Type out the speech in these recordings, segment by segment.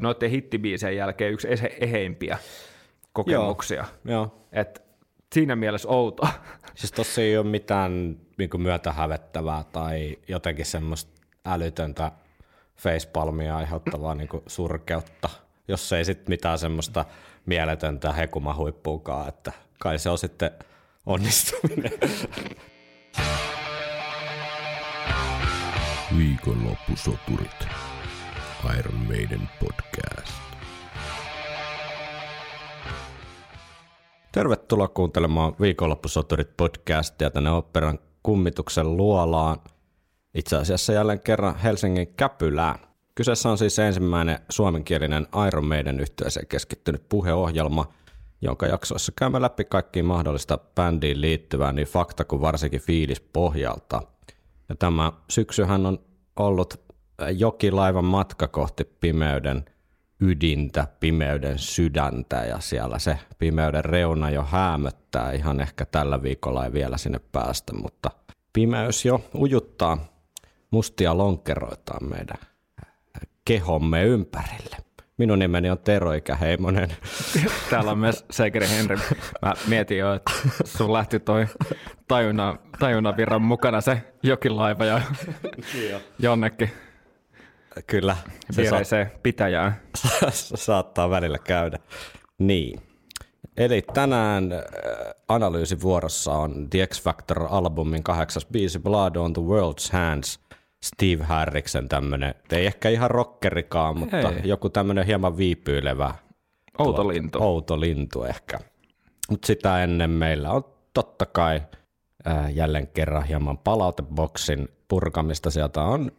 noiden hittibiisien jälkeen yksi eheimpiä kokemuksia. Joo, joo. Et siinä mielessä outo. Siis tossa ei ole mitään niin myötähävettävää tai jotenkin semmoista älytöntä facepalmia aiheuttavaa niin surkeutta, jos ei sitten mitään semmoista mieletöntä hekumahuippuukaan, että kai se on sitten onnistuminen. Viikonloppusoturit. Iron Maiden podcast. Tervetuloa kuuntelemaan Viikonloppusoturit podcastia tänne operan kummituksen luolaan. Itse asiassa jälleen kerran Helsingin Käpylään. Kyseessä on siis ensimmäinen suomenkielinen Iron Maiden yhteiseen keskittynyt puheohjelma, jonka jaksoissa käymme läpi kaikkiin mahdollista bändiin liittyvää niin fakta kuin varsinkin fiilis pohjalta. Ja tämä syksyhän on ollut jokilaivan matka kohti pimeyden ydintä, pimeyden sydäntä ja siellä se pimeyden reuna jo häämöttää ihan ehkä tällä viikolla ei vielä sinne päästä, mutta pimeys jo ujuttaa mustia lonkeroitaan meidän kehomme ympärille. Minun nimeni on Tero Ikäheimonen. Täällä on myös Seikeri Henri. Mä mietin jo, että sun lähti toi tajunnan, tajunnan virran mukana se jokilaiva ja jonnekin Kyllä. Se viereiseen sa- pitäjään. saattaa välillä käydä. Niin. Eli tänään äh, analyysivuorossa on The X Factor-albumin kahdeksas biisi Blood on the World's Hands. Steve Harriksen tämmönen, ei ehkä ihan rockerikaan, mutta ei. joku tämmönen hieman viipyilevä. Outo lintu. Outo lintu ehkä. Mutta sitä ennen meillä on totta kai äh, jälleen kerran hieman palauteboksin purkamista. Sieltä on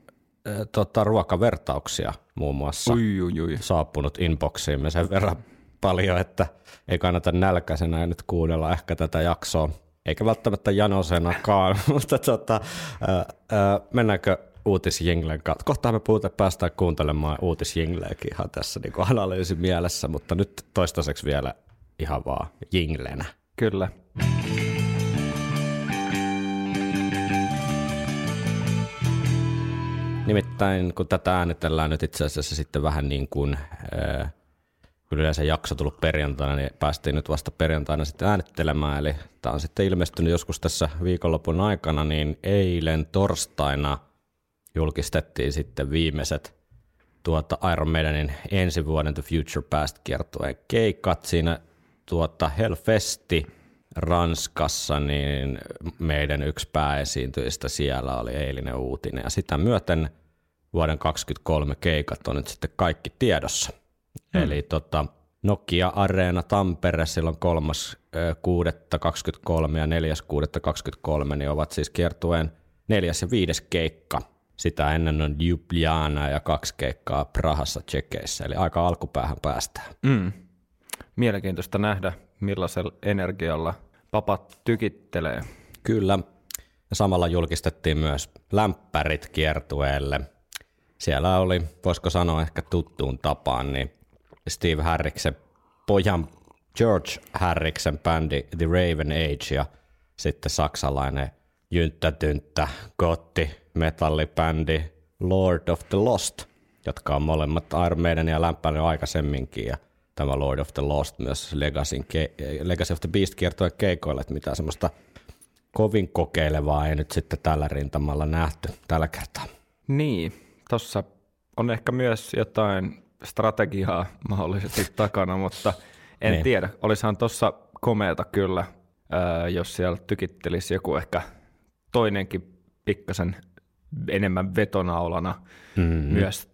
tota, ruokavertauksia muun muassa ui, ui, ui. saapunut inboxiimme sen verran paljon, että ei kannata nälkäisenä nyt kuunnella ehkä tätä jaksoa, eikä välttämättä janosenakaan, mutta tota, ää, ää, mennäänkö uutisjinglen kautta. Kohta me puhuta, päästään kuuntelemaan uutisjingleäkin ihan tässä niin analyysin mielessä, mutta nyt toistaiseksi vielä ihan vaan jinglenä. Kyllä. Nimittäin kun tätä äänitellään nyt itse asiassa sitten vähän niin kuin, kun yleensä jakso tullut perjantaina, niin päästiin nyt vasta perjantaina sitten äänittelemään. Eli tämä on sitten ilmestynyt joskus tässä viikonlopun aikana, niin eilen torstaina julkistettiin sitten viimeiset tuota Iron Maidenin ensi vuoden The Future Past kiertueen keikat. Siinä tuota Hellfesti Ranskassa, niin meidän yksi pääesiintyjistä siellä oli eilinen uutinen. Ja sitä myöten vuoden 2023 keikat on nyt sitten kaikki tiedossa. Hmm. Eli tota, Nokia Areena Tampere silloin 3.6.23 ja 4.6.23 niin ovat siis kiertueen neljäs ja viides keikka. Sitä ennen on Ljubljana ja kaksi keikkaa Prahassa Tsekeissä, eli aika alkupäähän päästään. Mm. Mielenkiintoista nähdä, millaisella energialla papat tykittelee. Kyllä. Ja samalla julkistettiin myös lämpärit kiertueelle. Siellä oli, voisiko sanoa ehkä tuttuun tapaan, niin Steve Harriksen pojan George Harriksen bändi The Raven Age ja sitten saksalainen jynttätynttä gotti metallibändi Lord of the Lost, jotka on molemmat Iron Maiden ja lämpäinen aikaisemminkin. Ja tämä Lord of the Lost myös Legacy, Legacy of the Beast kiertojen keikoille, että mitä semmoista kovin kokeilevaa ei nyt sitten tällä rintamalla nähty tällä kertaa. Niin, tuossa on ehkä myös jotain strategiaa mahdollisesti takana, mutta en niin. tiedä. Olisihan tuossa komeata kyllä, jos siellä tykittelisi joku ehkä toinenkin pikkasen enemmän vetonaulana mm-hmm. myös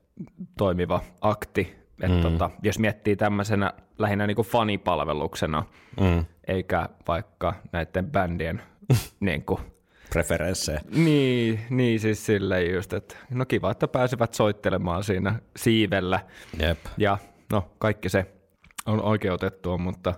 toimiva akti, et mm. tota, jos miettii tämmöisenä lähinnä niin kuin fanipalveluksena, mm. eikä vaikka näiden bändien niin kuin, preferenssejä. Niin, niin siis silleen just, että no kiva, että pääsevät soittelemaan siinä siivellä. Jep. Ja no kaikki se on oikeutettua, mutta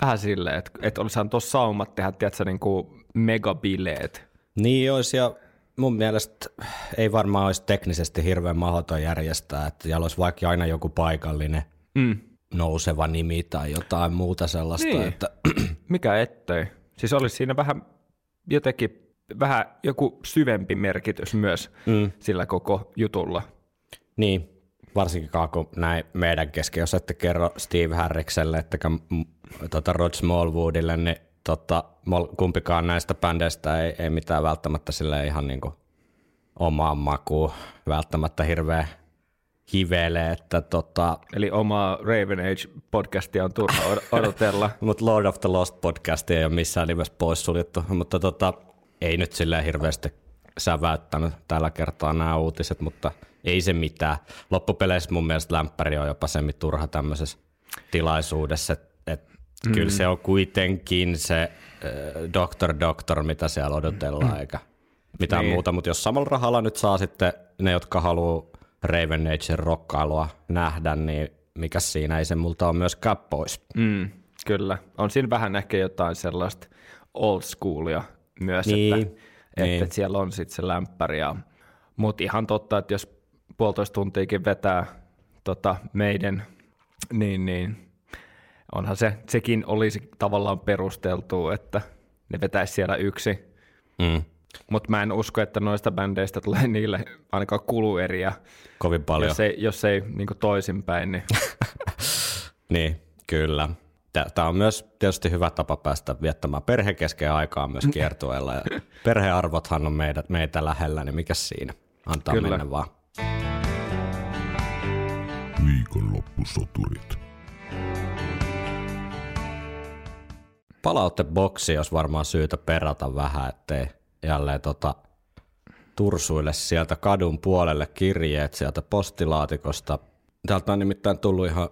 vähän silleen, että, että olisihan tuossa saumat tehdä, tiedätkö, niin kuin megabileet. Niin olisi, ja mun mielestä ei varmaan olisi teknisesti hirveän mahdoton järjestää, että siellä olisi vaikka aina joku paikallinen mm. nouseva nimi tai jotain muuta sellaista. Niin. Että... Mikä ettei. Siis olisi siinä vähän jotenkin vähän joku syvempi merkitys myös mm. sillä koko jutulla. Niin, varsinkin kun näin meidän kesken, jos ette kerro Steve Harrikselle, että tota Rod Smallwoodille, niin tota, kumpikaan näistä bändeistä ei, ei mitään välttämättä sille ihan niinku omaan makuun välttämättä hirveä hivele, että tota... Eli oma Raven Age podcastia on turha odotella. mutta Lord of the Lost podcastia ei ole missään nimessä poissuljettu, mutta tota, ei nyt silleen hirveästi säväyttänyt tällä kertaa nämä uutiset, mutta ei se mitään. Loppupeleissä mun mielestä lämpäri on jopa semmi turha tämmöisessä tilaisuudessa, että et mm. kyllä se on kuitenkin se äh, Doctor Doctor, mitä siellä odotellaan, eikä mitään niin. muuta, mutta jos samalla rahalla nyt saa sitten ne, jotka haluaa Raven Nature rokkailua nähdä, niin mikä siinä ei se multa ole myös pois. Mm, kyllä. On siinä vähän ehkä jotain sellaista old schoolia myös, niin, että, niin. että siellä on sitten se lämpäri. Mutta ihan totta, että jos puolitoista tuntiakin vetää tota, meidän, niin, niin onhan se, sekin olisi tavallaan perusteltu, että ne vetäisi siellä yksi. Mm. Mutta mä en usko, että noista bändeistä tulee niille ainakaan kulueriä. Kovin paljon. Jos ei, jos ei niin toisinpäin. Niin. niin, kyllä. Tämä on myös tietysti hyvä tapa päästä viettämään perhekeskeä aikaa myös kiertueella. Ja perhearvothan on meidät, meitä lähellä, niin mikä siinä? Antaa Kyllä. mennä vaan. Viikonloppusoturit. Palauteboksi olisi varmaan syytä perata vähän, ettei jälleen tota, tursuille sieltä kadun puolelle kirjeet sieltä postilaatikosta. Täältä on nimittäin tullut ihan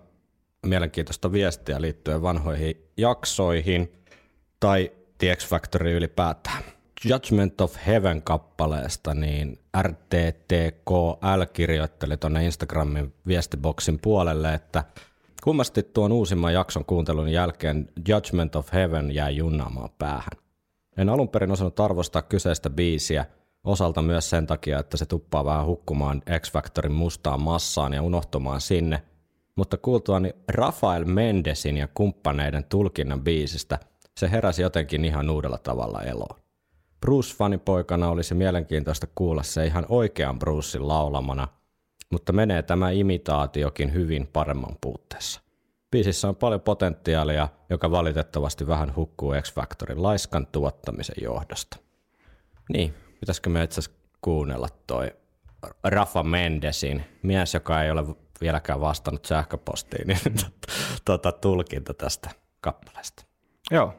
mielenkiintoista viestiä liittyen vanhoihin jaksoihin tai The X Factory ylipäätään. Judgment of Heaven-kappaleesta, niin RTTKL kirjoitteli tuonne Instagramin viestiboksin puolelle, että kummasti tuon uusimman jakson kuuntelun jälkeen Judgment of Heaven jäi junnaamaan päähän. En alun perin osannut arvostaa kyseistä biisiä, osalta myös sen takia, että se tuppaa vähän hukkumaan X-Factorin mustaan massaan ja unohtumaan sinne, mutta kuultuani Rafael Mendesin ja kumppaneiden tulkinnan biisistä, se heräsi jotenkin ihan uudella tavalla eloon. Bruce-fanipoikana olisi mielenkiintoista kuulla se ihan oikean Brucein laulamana, mutta menee tämä imitaatiokin hyvin paremman puutteessa. Biisissä on paljon potentiaalia, joka valitettavasti vähän hukkuu X-Factorin laiskan tuottamisen johdosta. Niin, pitäisikö me itse kuunnella toi Rafa Mendesin, mies, joka ei ole vieläkään vastannut sähköpostiin, niin tuota, tulkinta tästä kappaleesta. Joo.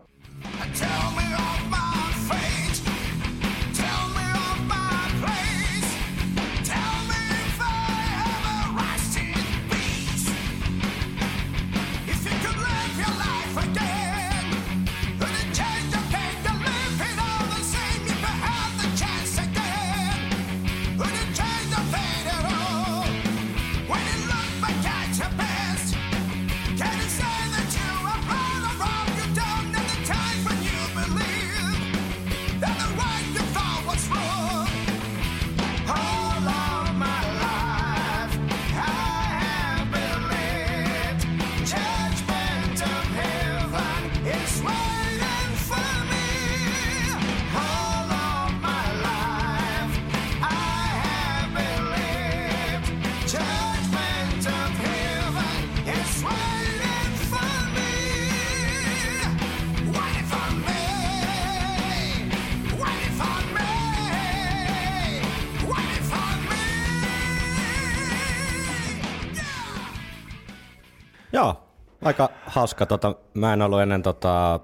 Aika hauska. Tota, mä en ollut ennen tota,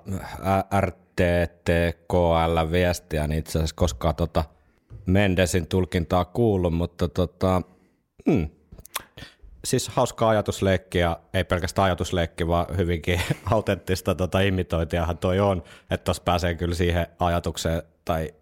RTTKL-viestiä niin itse asiassa koskaan tota Mendesin tulkintaa kuullut, mutta tota, hmm, siis hauska ajatusleikki ja ei pelkästään ajatusleikki, vaan hyvinkin autenttista tota imitointiahan toi on, että tuossa pääsee kyllä siihen ajatukseen tai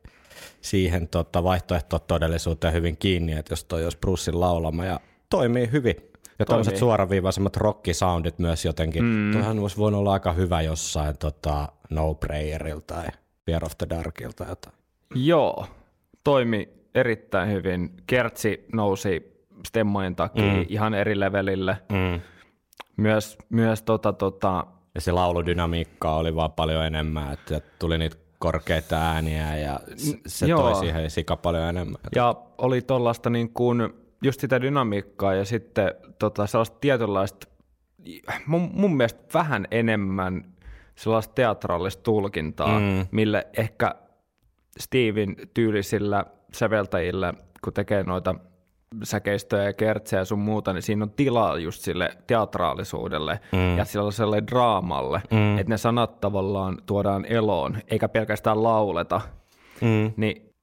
siihen tota vaihtoehtotodellisuuteen hyvin kiinni, että jos toi olisi Brucein laulama ja toimii hyvin. Ja tämmöiset suoraviivaisemmat rockisoundit myös jotenkin. Mm. Tuohan olisi voinut olla aika hyvä jossain tota, No Prayerilla tai Fear of the Darkilta jotain. Joo, toimi erittäin hyvin. Kertsi nousi stemmojen takia mm. ihan eri levelille. Mm. Myös, myös tota, tota... Ja se lauludynamiikka oli vaan paljon enemmän, että tuli niitä korkeita ääniä ja se Joo. toi siihen sika paljon enemmän. Ja oli tuollaista niin kuin just sitä dynamiikkaa ja sitten tota, sellaista tietynlaista, mun, mun mielestä vähän enemmän sellaista teatraalista tulkintaa, mm. mille ehkä Steven tyylisillä säveltäjillä, kun tekee noita säkeistöjä ja kertsejä ja sun muuta, niin siinä on tilaa just sille teatraalisuudelle mm. ja sellaiselle draamalle, mm. että ne sanat tavallaan tuodaan eloon, eikä pelkästään lauleta. Mm. Niin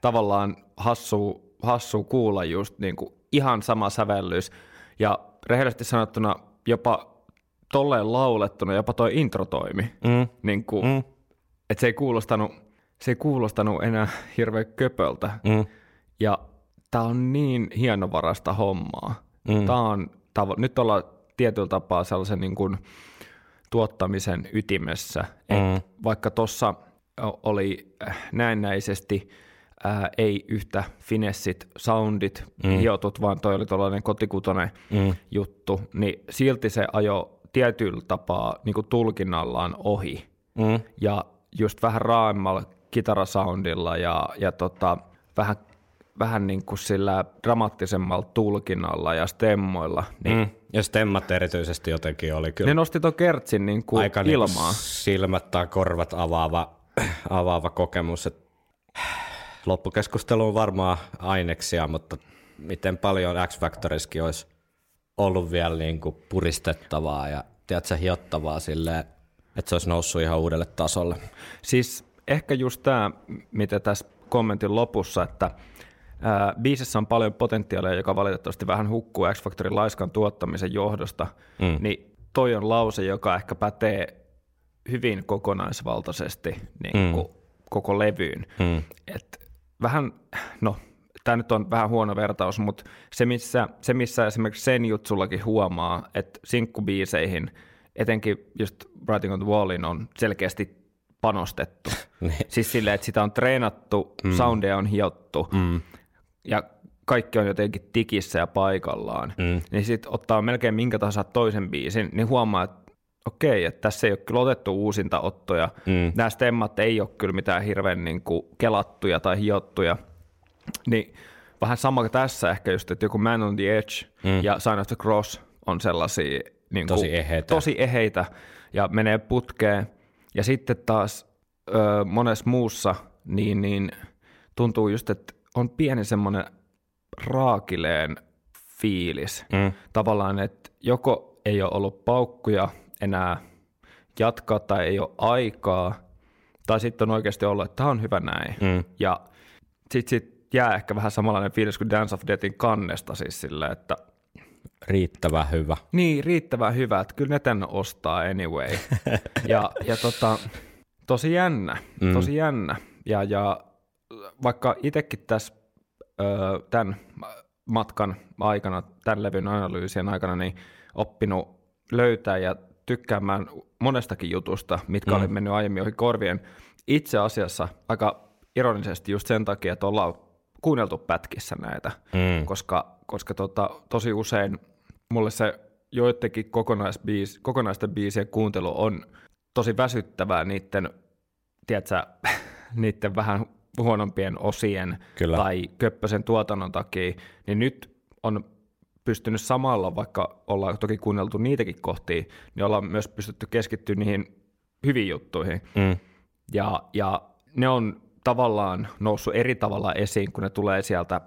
tavallaan hassu, hassu kuulla just niin kuin ihan sama sävellys. Ja rehellisesti sanottuna jopa tolleen laulettuna jopa toi intro toimi. Mm. Niin kuin, mm. Että se ei kuulostanut, se ei kuulostanut enää hirveän köpöltä. Mm. Ja tämä on niin hienovarasta hommaa. Mm. Tää on, tavo- nyt ollaan tietyllä tapaa sellaisen niin kuin tuottamisen ytimessä. Mm. Et vaikka tuossa oli näennäisesti ää, ei yhtä finessit, soundit, mm. hiotut, vaan toi oli tuollainen kotikutonen mm. juttu, niin silti se ajo tietyllä tapaa niin kuin tulkinnallaan ohi. Mm. Ja just vähän raaemmalla kitarasoundilla ja, ja tota, vähän vähän niin kuin sillä dramaattisemmalla tulkinnalla ja stemmoilla. Niin mm. Ja stemmat erityisesti jotenkin oli kyllä. Ne nosti tuon kertsin niin kuin aika ilmaa. Niin silmät tai korvat avaava, avaava kokemus. Et loppukeskustelu on varmaan aineksia, mutta miten paljon X-Factoriskin olisi ollut vielä niin kuin puristettavaa ja tiedätkö, hiottavaa silleen, että se olisi noussut ihan uudelle tasolle. Siis ehkä just tämä, mitä tässä kommentin lopussa, että Ää, biisissä on paljon potentiaalia, joka valitettavasti vähän hukkuu X-Factorin laiskan tuottamisen johdosta, mm. niin toi on lause, joka ehkä pätee hyvin kokonaisvaltaisesti niin mm. koko levyyn. Mm. Et vähän, no tämä nyt on vähän huono vertaus, mutta se missä, se missä esimerkiksi sen jutsullakin huomaa, että sinkkubiiseihin, etenkin just Writing on the Wallin on selkeästi panostettu. Niin. siis silleen, että sitä on treenattu, mm. soundia on hiottu, mm ja kaikki on jotenkin tikissä ja paikallaan, mm. niin sitten ottaa melkein minkä tahansa toisen biisin, niin huomaa, että okei, että tässä ei ole kyllä otettu uusinta ottoja. Mm. Nämä stemmat ei ole kyllä mitään hirveän niin kuin kelattuja tai hiottuja. Niin vähän sama kuin tässä ehkä just, että joku Man on the Edge mm. ja Sign of the Cross on sellaisia niin kuin, tosi, eheitä. tosi eheitä ja menee putkeen. Ja sitten taas ö, monessa muussa niin, niin tuntuu just, että on pieni semmoinen raakileen fiilis. Mm. Tavallaan, että joko ei ole ollut paukkuja enää jatkaa tai ei ole aikaa, tai sitten on oikeasti ollut, että tämä on hyvä näin. Mm. Ja sitten sit jää ehkä vähän samanlainen fiilis kuin Dance of Deathin kannesta siis sille, että Riittävän hyvä. Niin, riittävän hyvä, että kyllä ne tänne ostaa anyway. ja, ja tota, tosi jännä, mm. tosi jännä. Ja, ja vaikka itsekin tässä tämän matkan aikana, tämän levyn analyysien aikana, niin oppinut löytää ja tykkäämään monestakin jutusta, mitkä mm. oli mennyt aiemmin ohi korvien. Itse asiassa aika ironisesti just sen takia, että ollaan kuunneltu pätkissä näitä, mm. koska, koska tota, tosi usein mulle se joidenkin kokonaisbiis, kokonaisten biisien kuuntelu on tosi väsyttävää niiden, tiedätkö, niiden vähän huonompien osien Kyllä. tai köppösen tuotannon takia, niin nyt on pystynyt samalla, vaikka ollaan toki kuunneltu niitäkin kohtia, niin ollaan myös pystytty keskittyä niihin hyviin juttuihin. Mm. Ja, ja ne on tavallaan noussut eri tavalla esiin, kun ne tulee sieltä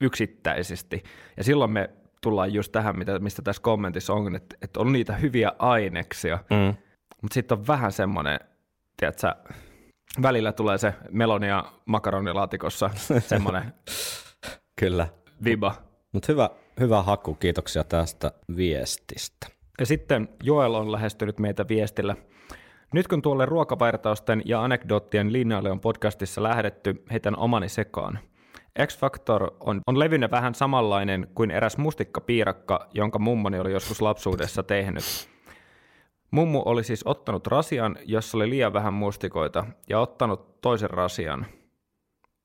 yksittäisesti. Ja silloin me tullaan just tähän, mitä, mistä tässä kommentissa on, että, että on niitä hyviä aineksia, mm. mutta sitten on vähän semmoinen, tiedätkö, välillä tulee se melonia makaronilaatikossa semmoinen Kyllä. viba. Mutta hyvä, hyvä haku, kiitoksia tästä viestistä. Ja sitten Joel on lähestynyt meitä viestillä. Nyt kun tuolle ruokavertausten ja anekdoottien linjalle on podcastissa lähdetty, heitän omani sekaan. X-Factor on, on levyne vähän samanlainen kuin eräs mustikkapiirakka, jonka mummoni oli joskus lapsuudessa tehnyt. Mummu oli siis ottanut rasian, jossa oli liian vähän mustikoita, ja ottanut toisen rasian.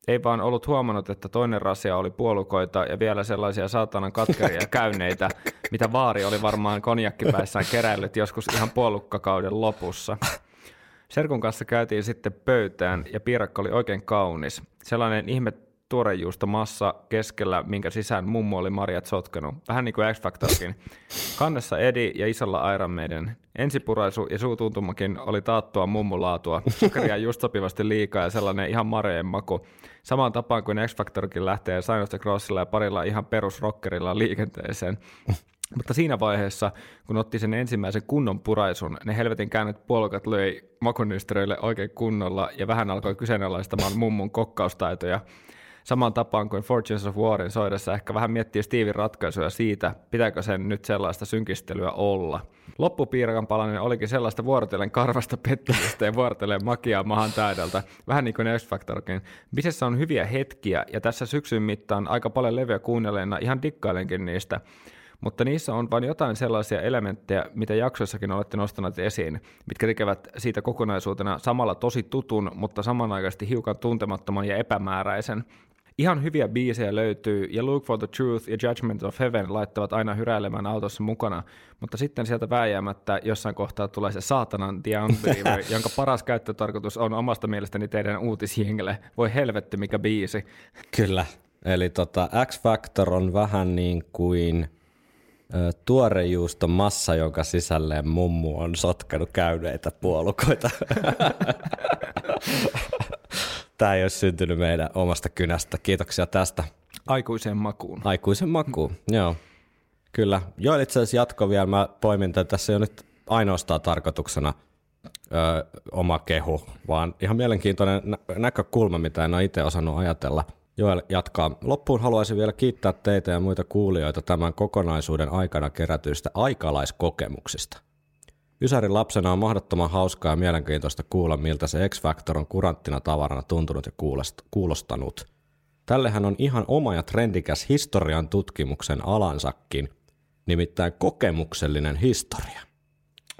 Ei vaan ollut huomannut, että toinen rasia oli puolukoita ja vielä sellaisia saatanan katkeria käyneitä, mitä vaari oli varmaan konjakkipäissään keräillyt joskus ihan puolukkakauden lopussa. Serkun kanssa käytiin sitten pöytään ja piirakka oli oikein kaunis. Sellainen ihme tuorejuusto massa keskellä, minkä sisään mummo oli marjat sotkenut. Vähän niin kuin X Factorkin. Kannessa Edi ja isolla Iron Maiden. Ensipuraisu ja suutuntumakin oli taattua mummulaatua. Sokeria just sopivasti liikaa ja sellainen ihan mareen maku. Samaan tapaan kuin X Factorkin lähtee Sainosta Crossilla ja parilla ihan perusrockerilla liikenteeseen. Mutta siinä vaiheessa, kun otti sen ensimmäisen kunnon puraisun, ne helvetin käännet puolukat löi makunystyröille oikein kunnolla ja vähän alkoi kyseenalaistamaan mummun kokkaustaitoja. Samaan tapaan kuin Fortunes of Warin soidessa ehkä vähän miettii Steven ratkaisuja siitä, pitääkö sen nyt sellaista synkistelyä olla. Loppupiirakan palanen olikin sellaista vuorotellen karvasta pettymystä ja vuorotellen makiaa mahan täydeltä, vähän niin kuin X Factorkin. Bisessä on hyviä hetkiä ja tässä syksyn mittaan aika paljon levyä kuunnelleena ihan dikkailenkin niistä mutta niissä on vain jotain sellaisia elementtejä, mitä jaksoissakin olette nostaneet esiin, mitkä tekevät siitä kokonaisuutena samalla tosi tutun, mutta samanaikaisesti hiukan tuntemattoman ja epämääräisen. Ihan hyviä biisejä löytyy, ja Look for the Truth ja Judgment of Heaven laittavat aina hyräilemään autossa mukana, mutta sitten sieltä vääjäämättä jossain kohtaa tulee se saatanan The Unbeliever, jonka paras käyttötarkoitus on omasta mielestäni teidän uutisjengelle. Voi helvetti, mikä biisi. Kyllä, eli tota, X Factor on vähän niin kuin tuorejuuston massa, jonka sisälleen mummu on sotkenut käyneitä puolukoita. Tämä ei ole syntynyt meidän omasta kynästä. Kiitoksia tästä. Aikuisen makuun. Aikuisen makuun, joo. Kyllä. Joo, itse asiassa jatko vielä. Mä poimin, että tässä ei ole nyt ainoastaan tarkoituksena ö, oma kehu, vaan ihan mielenkiintoinen nä- näkökulma, mitä en ole itse osannut ajatella – Joel jatkaa. Loppuun haluaisin vielä kiittää teitä ja muita kuulijoita tämän kokonaisuuden aikana kerätyistä aikalaiskokemuksista. Ysärin lapsena on mahdottoman hauskaa ja mielenkiintoista kuulla, miltä se X-Factor on kuranttina tavarana tuntunut ja kuulostanut. Tällehän on ihan oma ja trendikäs historian tutkimuksen alansakin, nimittäin kokemuksellinen historia.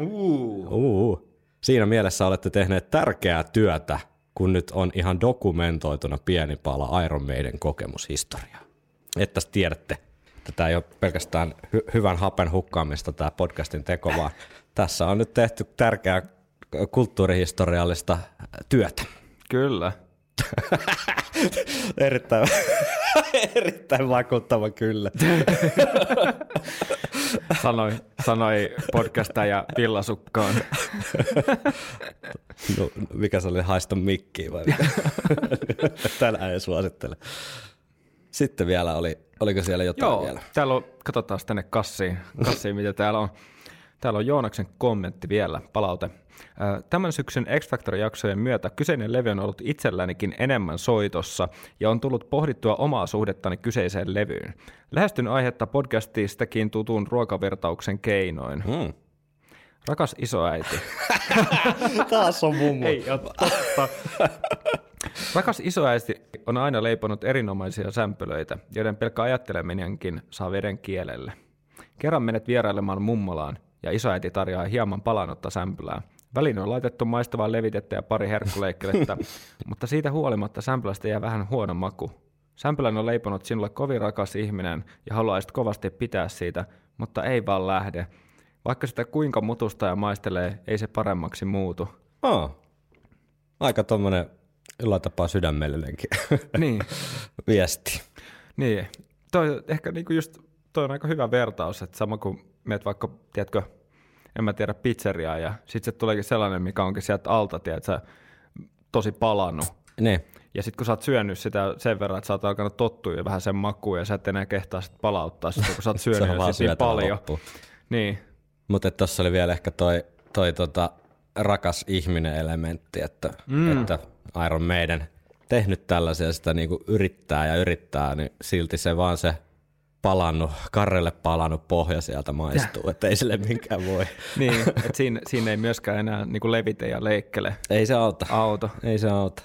Uh. Uh. Siinä mielessä olette tehneet tärkeää työtä kun nyt on ihan dokumentoituna pieni pala Iron Maiden kokemushistoriaa. Että tiedätte, että tämä ei ole pelkästään hy- hyvän hapen hukkaamista tämä podcastin teko, vaan tässä on nyt tehty tärkeää kulttuurihistoriallista työtä. Kyllä. erittäin, erittäin vakuuttava kyllä. sanoi, sanoi podcastaja Villasukkaan. No, mikä se oli, haista mikkiä vai mikä? Tänään ei suosittele. Sitten vielä oli, oliko siellä jotain Joo, vielä? täällä on, katsotaan tänne kassiin, kassiin mitä täällä on. Täällä on Joonaksen kommentti vielä, palaute. Tämän syksyn X Factor-jaksojen myötä kyseinen levy on ollut itsellänikin enemmän soitossa ja on tullut pohdittua omaa suhdettani kyseiseen levyyn. Lähestyn aihetta podcastistakin tutun ruokavertauksen keinoin. Hmm. Rakas isoäiti. Taas on mummo. Ei ole totta. Rakas isoäiti on aina leiponut erinomaisia sämpylöitä, joiden pelkkä ajatteleminenkin saa veden kielelle. Kerran menet vierailemaan mummolaan, ja isoäiti tarjoaa hieman palannutta sämpylää. Väliin on laitettu maistavaa levitettä ja pari herkkuleikkelettä, mutta siitä huolimatta sämpylästä jää vähän huono maku. Sämpylän on leiponut sinulle kovin rakas ihminen ja haluaisit kovasti pitää siitä, mutta ei vaan lähde. Vaikka sitä kuinka mutusta ja maistelee, ei se paremmaksi muutu. Oh. Aika tommonen jollain tapaa sydämellinenkin niin. viesti. Niin. Toi, ehkä niinku just, toi on aika hyvä vertaus, että sama kuin meet vaikka, tiedätkö, en mä tiedä, pizzeriaa ja sitten se tuleekin sellainen, mikä onkin sieltä alta, tiedätkö, tosi palannut. Niin. Ja sitten kun sä oot syönyt sitä sen verran, että sä oot alkanut tottua jo vähän sen makuun ja sä et enää kehtaa sit palauttaa sitä, kun sä oot syönyt jo sit niin paljon. Loppuun. Niin. Mutta tuossa oli vielä ehkä toi, toi tota, rakas ihminen elementti, että, mm. että Iron Maiden tehnyt tällaisia, sitä niinku yrittää ja yrittää, niin silti se vaan se palannut, karrelle palannut pohja sieltä maistuu, että ei sille minkään voi. niin, että siinä, siinä ei myöskään enää niin kuin levite ja leikkele. Ei se auta. Auto. Ei se auta.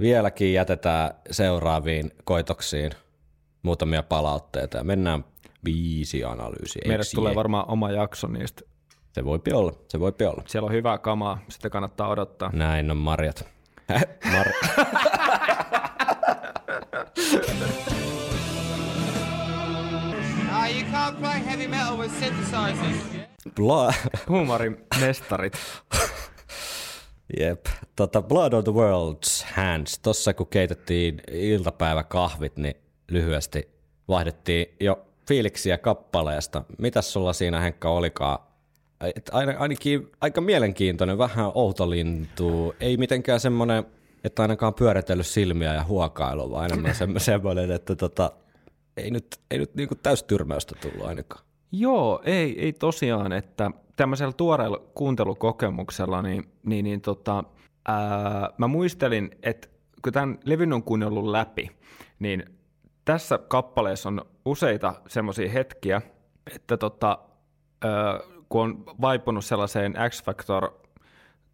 Vieläkin jätetään seuraaviin koitoksiin muutamia palautteita ja mennään viisi analyysiä. Meille tulee varmaan oma jakso niistä. Se voi olla, se voi olla. Siellä on hyvää kamaa, sitä kannattaa odottaa. Näin on marjat. Mar- Can't play heavy metal with synthesizers. Bla- Huumorin mestarit. Jep. Tota, Blood of the World's Hands. Tossa kun keitettiin iltapäiväkahvit, niin lyhyesti vaihdettiin jo fiiliksiä kappaleesta. Mitäs sulla siinä Henkka olikaan? Et ainakin aika mielenkiintoinen, vähän outolintu. Ei mitenkään semmoinen, että ainakaan pyörätellyt silmiä ja huokailu, vaan enemmän semmoinen, että tota, ei nyt, ei nyt niinku täystyrmäystä tullut ainakaan. Joo, ei, ei tosiaan, että tämmöisellä tuoreella kuuntelukokemuksella, niin, niin, niin tota, ää, mä muistelin, että kun tämän levyn on kuunnellut läpi, niin tässä kappaleessa on useita semmoisia hetkiä, että tota, ää, kun on vaipunut sellaiseen X-Factor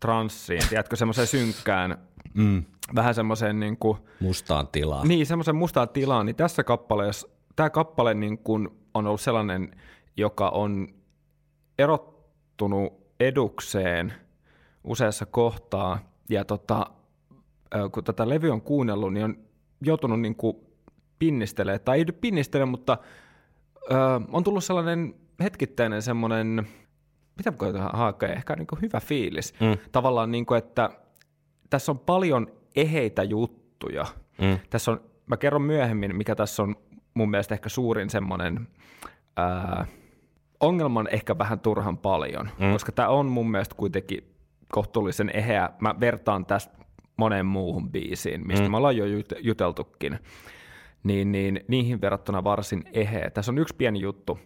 transsiin, tiedätkö, semmoiseen synkkään, mm. vähän semmoiseen niin kuin, mustaan tilaan. Niin, semmoiseen mustaan tilaan, niin tässä kappaleessa, tämä kappale niin kuin on ollut sellainen, joka on erottunut edukseen useassa kohtaa, ja tota, kun tätä levy on kuunnellut, niin on joutunut niin kuin pinnistelemään, tai ei nyt pinnistele, mutta ö, on tullut sellainen hetkittäinen semmoinen, mitä voi hakea, ehkä niin kuin hyvä fiilis. Mm. Tavallaan, niin kuin, että tässä on paljon eheitä juttuja. Mm. Tässä on, mä kerron myöhemmin, mikä tässä on mun mielestä ehkä suurin semmoinen, ää, ongelman ehkä vähän turhan paljon, mm. koska tämä on mun mielestä kuitenkin kohtuullisen eheä. Mä vertaan tästä moneen muuhun biisiin, mistä mm. me ollaan jo juteltukin, niin, niin niihin verrattuna varsin eheä. Tässä on yksi pieni juttu,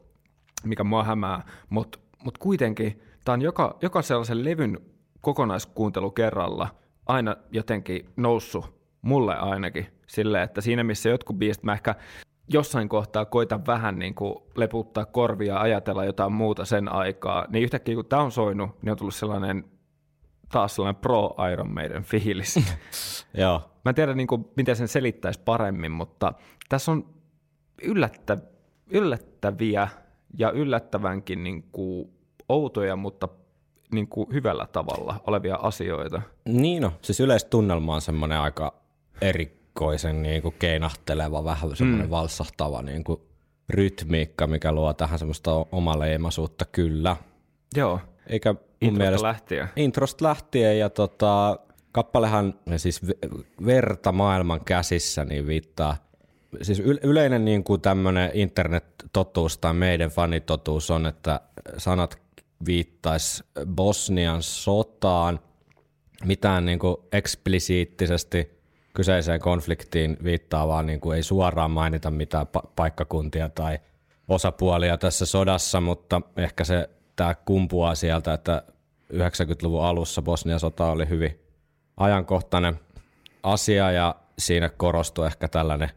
mikä mua hämää, mutta mut kuitenkin tämä on joka, joka sellaisen levyn kokonaiskuuntelu kerralla aina jotenkin noussut, mulle ainakin, silleen, että siinä missä jotkut biisit mä ehkä jossain kohtaa koitan vähän niin kuin leputtaa korvia ja ajatella jotain muuta sen aikaa, niin yhtäkkiä kun tämä on soinut, niin on tullut sellainen taas sellainen pro Iron Maiden fiilis. Joo. Mä en tiedä niin kuin, miten sen selittäisi paremmin, mutta tässä on yllättä, yllättäviä ja yllättävänkin niin kuin outoja, mutta niin kuin hyvällä tavalla olevia asioita. Niin no, siis yleistunnelma on semmoinen aika erikoisen niin kuin keinahteleva, vähän semmoinen mm. valsahtava niin kuin rytmiikka, mikä luo tähän semmoista omaleimaisuutta kyllä. Joo. Eikä mun Introsta mielestä, lähtien. Introsta lähtien ja tota, kappalehan siis verta maailman käsissä niin viittaa siis yleinen niin kuin tämmöinen internet-totuus tai meidän fanitotuus on, että sanat viittaisi Bosnian sotaan, mitään niin kuin eksplisiittisesti kyseiseen konfliktiin viittaavaa niin kuin ei suoraan mainita mitään pa- paikkakuntia tai osapuolia tässä sodassa, mutta ehkä se tämä kumpuaa sieltä, että 90-luvun alussa Bosnian sota oli hyvin ajankohtainen asia ja siinä korostui ehkä tällainen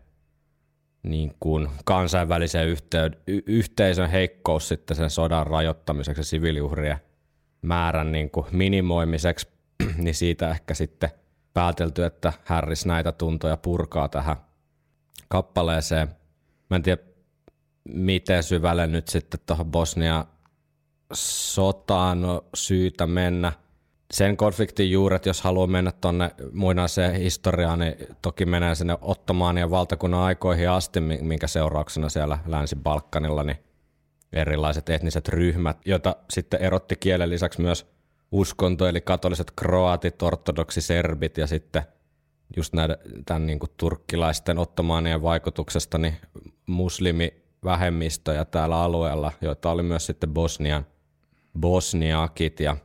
niin kuin kansainvälisen yhteyd, y- yhteisön heikkous sitten sen sodan rajoittamiseksi ja siviiliuhrien määrän niin kuin minimoimiseksi, niin siitä ehkä sitten päätelty, että Harris näitä tuntoja purkaa tähän kappaleeseen. Mä en tiedä, miten syvälle nyt sitten tuohon Bosnia sotaan on syytä mennä – sen konfliktin juuret, jos haluaa mennä tuonne muinaiseen historiaan, niin toki menee sinne Ottomaanien valtakunnan aikoihin asti, minkä seurauksena siellä Länsi-Balkanilla niin erilaiset etniset ryhmät, joita sitten erotti kielen lisäksi myös uskonto, eli katoliset kroatit, ortodoksiserbit ja sitten just näiden tämän niin kuin turkkilaisten ottomaanien vaikutuksesta niin muslimivähemmistöjä täällä alueella, joita oli myös sitten Bosnian bosniakit ja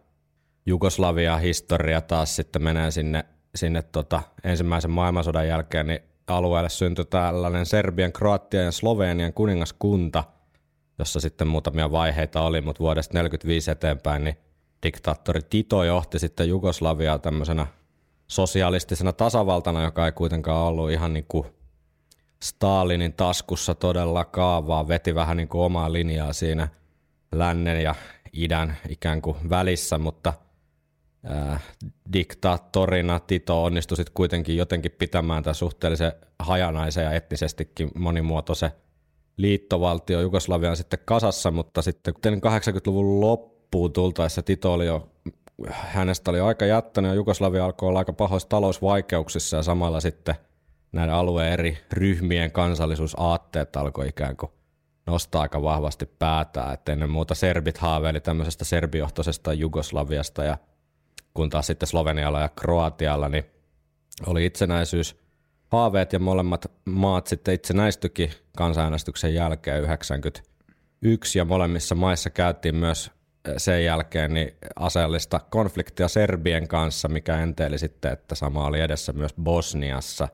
Jugoslavia historia taas sitten menee sinne, sinne tota ensimmäisen maailmansodan jälkeen, niin alueelle syntyi tällainen Serbian, Kroatian ja Slovenian kuningaskunta, jossa sitten muutamia vaiheita oli, mutta vuodesta 1945 eteenpäin niin diktaattori Tito johti sitten Jugoslaviaa tämmöisenä sosialistisena tasavaltana, joka ei kuitenkaan ollut ihan niin kuin Stalinin taskussa todellakaan, vaan veti vähän niin kuin omaa linjaa siinä lännen ja idän ikään kuin välissä, mutta – äh, diktaattorina Tito onnistui sitten kuitenkin jotenkin pitämään tämän suhteellisen hajanaisen ja etnisestikin monimuotoisen liittovaltio Jugoslavian sitten kasassa, mutta sitten 80-luvun loppuun tultaessa Tito oli jo, hänestä oli aika jättänyt ja Jugoslavia alkoi olla aika pahoissa talousvaikeuksissa ja samalla sitten näiden alueen eri ryhmien kansallisuusaatteet alkoi ikään kuin nostaa aika vahvasti päätään, että ennen muuta serbit haaveili tämmöisestä serbijohtoisesta Jugoslaviasta ja kun taas sitten Slovenialla ja Kroatialla niin oli itsenäisyys haaveet ja molemmat maat sitten itsenäistyikin kansanäänestyksen jälkeen 91 ja molemmissa maissa käytiin myös sen jälkeen niin aseellista konfliktia Serbien kanssa, mikä enteeli sitten, että sama oli edessä myös Bosniassa.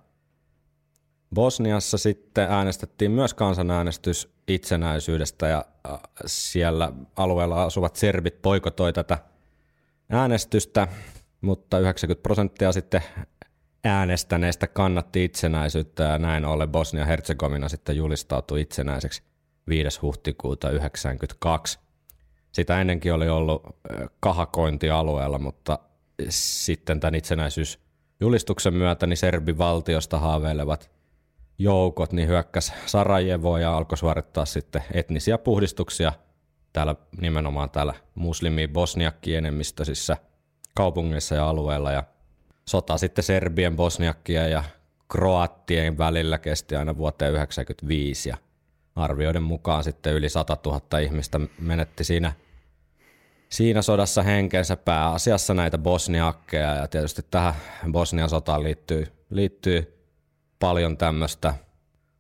Bosniassa sitten äänestettiin myös kansanäänestys itsenäisyydestä ja äh, siellä alueella asuvat serbit poikotoi tätä äänestystä, mutta 90 prosenttia sitten äänestäneistä kannatti itsenäisyyttä ja näin ollen Bosnia-Herzegovina sitten julistautui itsenäiseksi 5. huhtikuuta 1992. Sitä ennenkin oli ollut kahakointi alueella, mutta sitten tämän itsenäisyysjulistuksen myötä niin serbivaltiosta haaveilevat joukot niin hyökkäs Sarajevoa ja alkoi suorittaa sitten etnisiä puhdistuksia täällä nimenomaan täällä muslimi bosniakki enemmistöisissä kaupungeissa ja alueilla. Ja sota sitten Serbien, Bosniakkien ja Kroattien välillä kesti aina vuoteen 1995 ja arvioiden mukaan sitten yli 100 000 ihmistä menetti siinä, siinä sodassa henkensä. Pääasiassa näitä bosniakkeja ja tietysti tähän Bosnian sotaan liittyy, liittyy paljon tämmöistä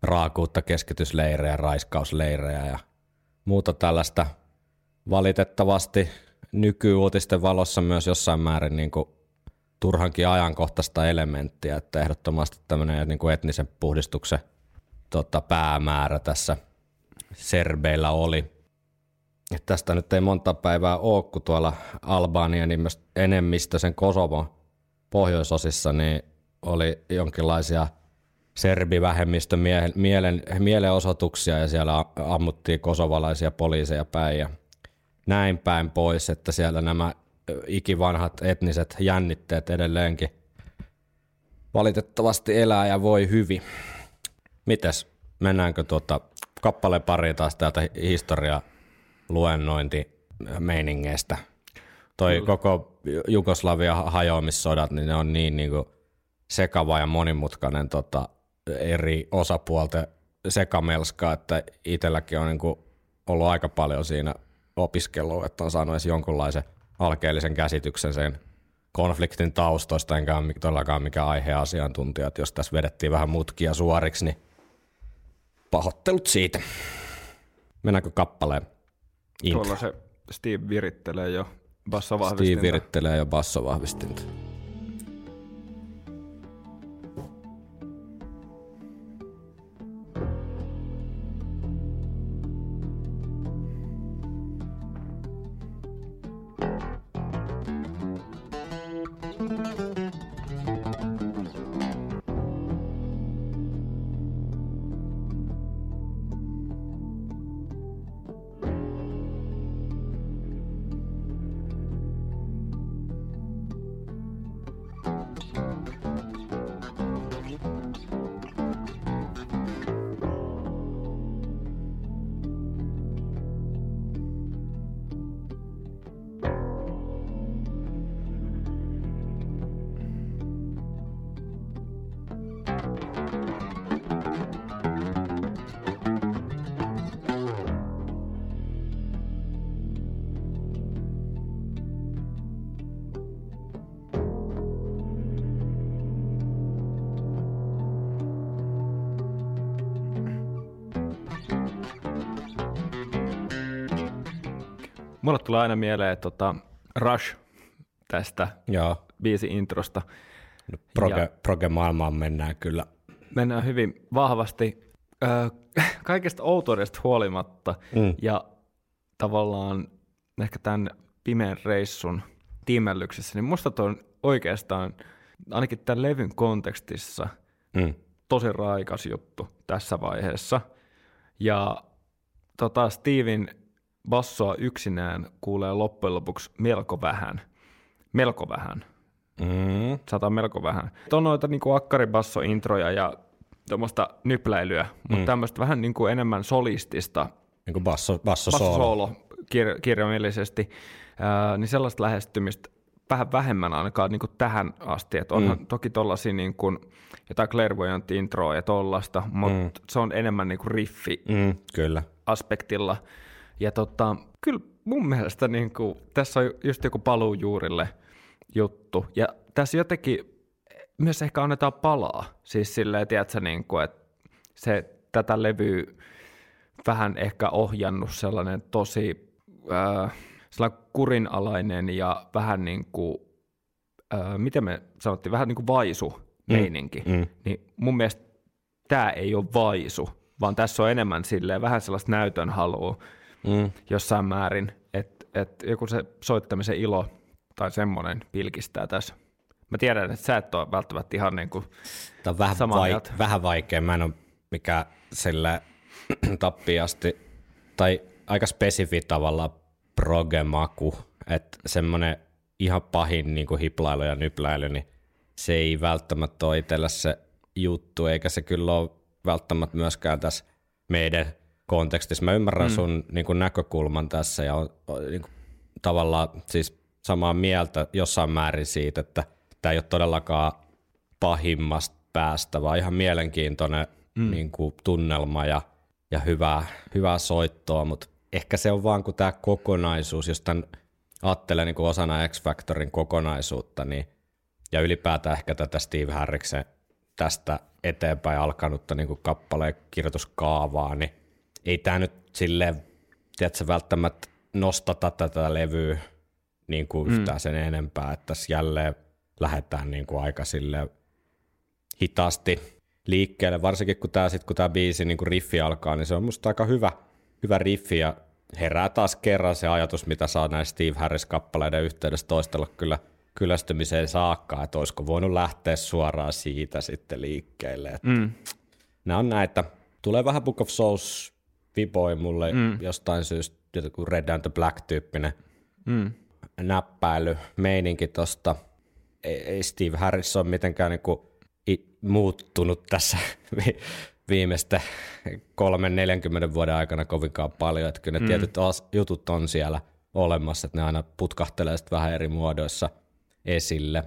raakuutta, keskitysleirejä, raiskausleirejä ja muuta tällaista. Valitettavasti nykyuutisten valossa myös jossain määrin niin kuin turhankin ajankohtaista elementtiä, että ehdottomasti tämmöinen niin kuin etnisen puhdistuksen tota, päämäärä tässä serbeillä oli. Et tästä nyt ei monta päivää ole, kun tuolla Albanian enemmistöisen Kosovo pohjoisosissa niin oli jonkinlaisia serbivähemmistön mielen, mielenosoituksia ja siellä ammuttiin kosovalaisia poliiseja päin ja näin päin pois, että siellä nämä ikivanhat etniset jännitteet edelleenkin valitettavasti elää ja voi hyvin. Mites, mennäänkö tuota kappaleen pariin taas täältä historia luennointi meiningeistä? Toi Kyllä. koko Jugoslavia hajoamissodat, niin ne on niin, niin kuin sekava ja monimutkainen tota, eri osapuolten sekamelska, että itselläkin on niin kuin ollut aika paljon siinä opiskelua, että on saanut edes jonkunlaisen alkeellisen käsityksen sen konfliktin taustoista, enkä ole todellakaan mikä aiheasiantuntija, että jos tässä vedettiin vähän mutkia suoriksi, niin pahoittelut siitä. Mennäänkö kappaleen? Intro. Tuolla se Steve virittelee jo bassovahvistinta. Steve virittelee jo bassovahvistinta. Tulee aina mieleen tota Rush tästä Joo. biisi introsta. No, proge, proge maailmaan mennään kyllä. Mennään hyvin vahvasti ö, kaikesta outoudesta huolimatta mm. ja tavallaan ehkä tämän pimeän reissun tiimellyksessä, niin musta on oikeastaan ainakin tämän levyn kontekstissa mm. tosi raikas juttu tässä vaiheessa. Ja tota, Steven bassoa yksinään kuulee loppujen lopuksi melko vähän. Melko vähän. Mm. Sata melko vähän. On noita niin kuin akkaribasso-introja ja tuommoista nypläilyä, mutta mm. tämmöistä vähän niin kuin enemmän solistista. Niin kuin basso, basso, basso solo. kir- kirjaimellisesti. Äh, niin sellaista lähestymistä vähän vähemmän ainakaan niin kuin tähän asti. Että onhan mm. toki tuollaisia niin kuin, jotain clairvoyant introa ja tollasta, mutta mm. se on enemmän niin kuin riffi mm, kyllä. aspektilla. Ja tota, kyllä mun mielestä niin kuin, tässä on just joku paluu juurille juttu. Ja tässä jotenkin myös ehkä annetaan palaa. Siis silleen, tiedätkö, niin kuin, että se tätä levyä vähän ehkä ohjannut sellainen tosi äh, sellainen kurinalainen ja vähän niin kuin, äh, miten me sanottiin, vähän niin kuin vaisu meininki. Mm, mm. Niin mun mielestä tämä ei ole vaisu, vaan tässä on enemmän silleen vähän sellaista näytön halua mm. jossain määrin, että et joku se soittamisen ilo tai semmoinen pilkistää tässä. Mä tiedän, että sä et ole välttämättä ihan niin kuin Tämä on vähän, vaik- vähän vaikea. Mä en ole mikä sille tappiasti, tai aika spesifi tavalla progemaku, että semmoinen ihan pahin niin kuin hiplailu ja nypläily, niin se ei välttämättä ole itsellä se juttu, eikä se kyllä ole välttämättä myöskään tässä meidän kontekstissa. Mä ymmärrän mm. sun niin kuin näkökulman tässä ja on, niin kuin, tavallaan siis samaa mieltä jossain määrin siitä, että tämä ei ole todellakaan pahimmasta päästä, vaan ihan mielenkiintoinen mm. niin kuin, tunnelma ja, ja hyvää, hyvää soittoa, mutta ehkä se on vaan kuin tämä kokonaisuus, jos tämän ajattelee niin kuin osana X-Factorin kokonaisuutta, niin, ja ylipäätään ehkä tätä Steve Harriksen tästä eteenpäin alkanutta niin kappaleen kirjoituskaavaa, niin ei tämä nyt silleen, tiedätkö, välttämättä nostata tätä levyä niin kuin mm. yhtään sen enempää, että tässä jälleen lähdetään niin kuin aika sille hitaasti liikkeelle, varsinkin kun tämä, sit, kun tämä biisi niin kuin riffi alkaa, niin se on musta aika hyvä, hyvä riffi ja herää taas kerran se ajatus, mitä saa näin Steve Harris-kappaleiden yhteydessä toistella kyllä kyllästymiseen saakka, että olisiko voinut lähteä suoraan siitä sitten liikkeelle. Että mm. Nämä on näitä. Tulee vähän Book of Souls viboi mulle mm. jostain syystä, joku Red and the Black-tyyppinen mm. näppäily, meininki tosta. Ei, ei Steve Harris ole mitenkään niinku muuttunut tässä viimeisten kolmen 40 vuoden aikana kovinkaan paljon, että kyllä ne mm. tietyt jutut on siellä olemassa, että ne aina putkahtelee sitten vähän eri muodoissa esille.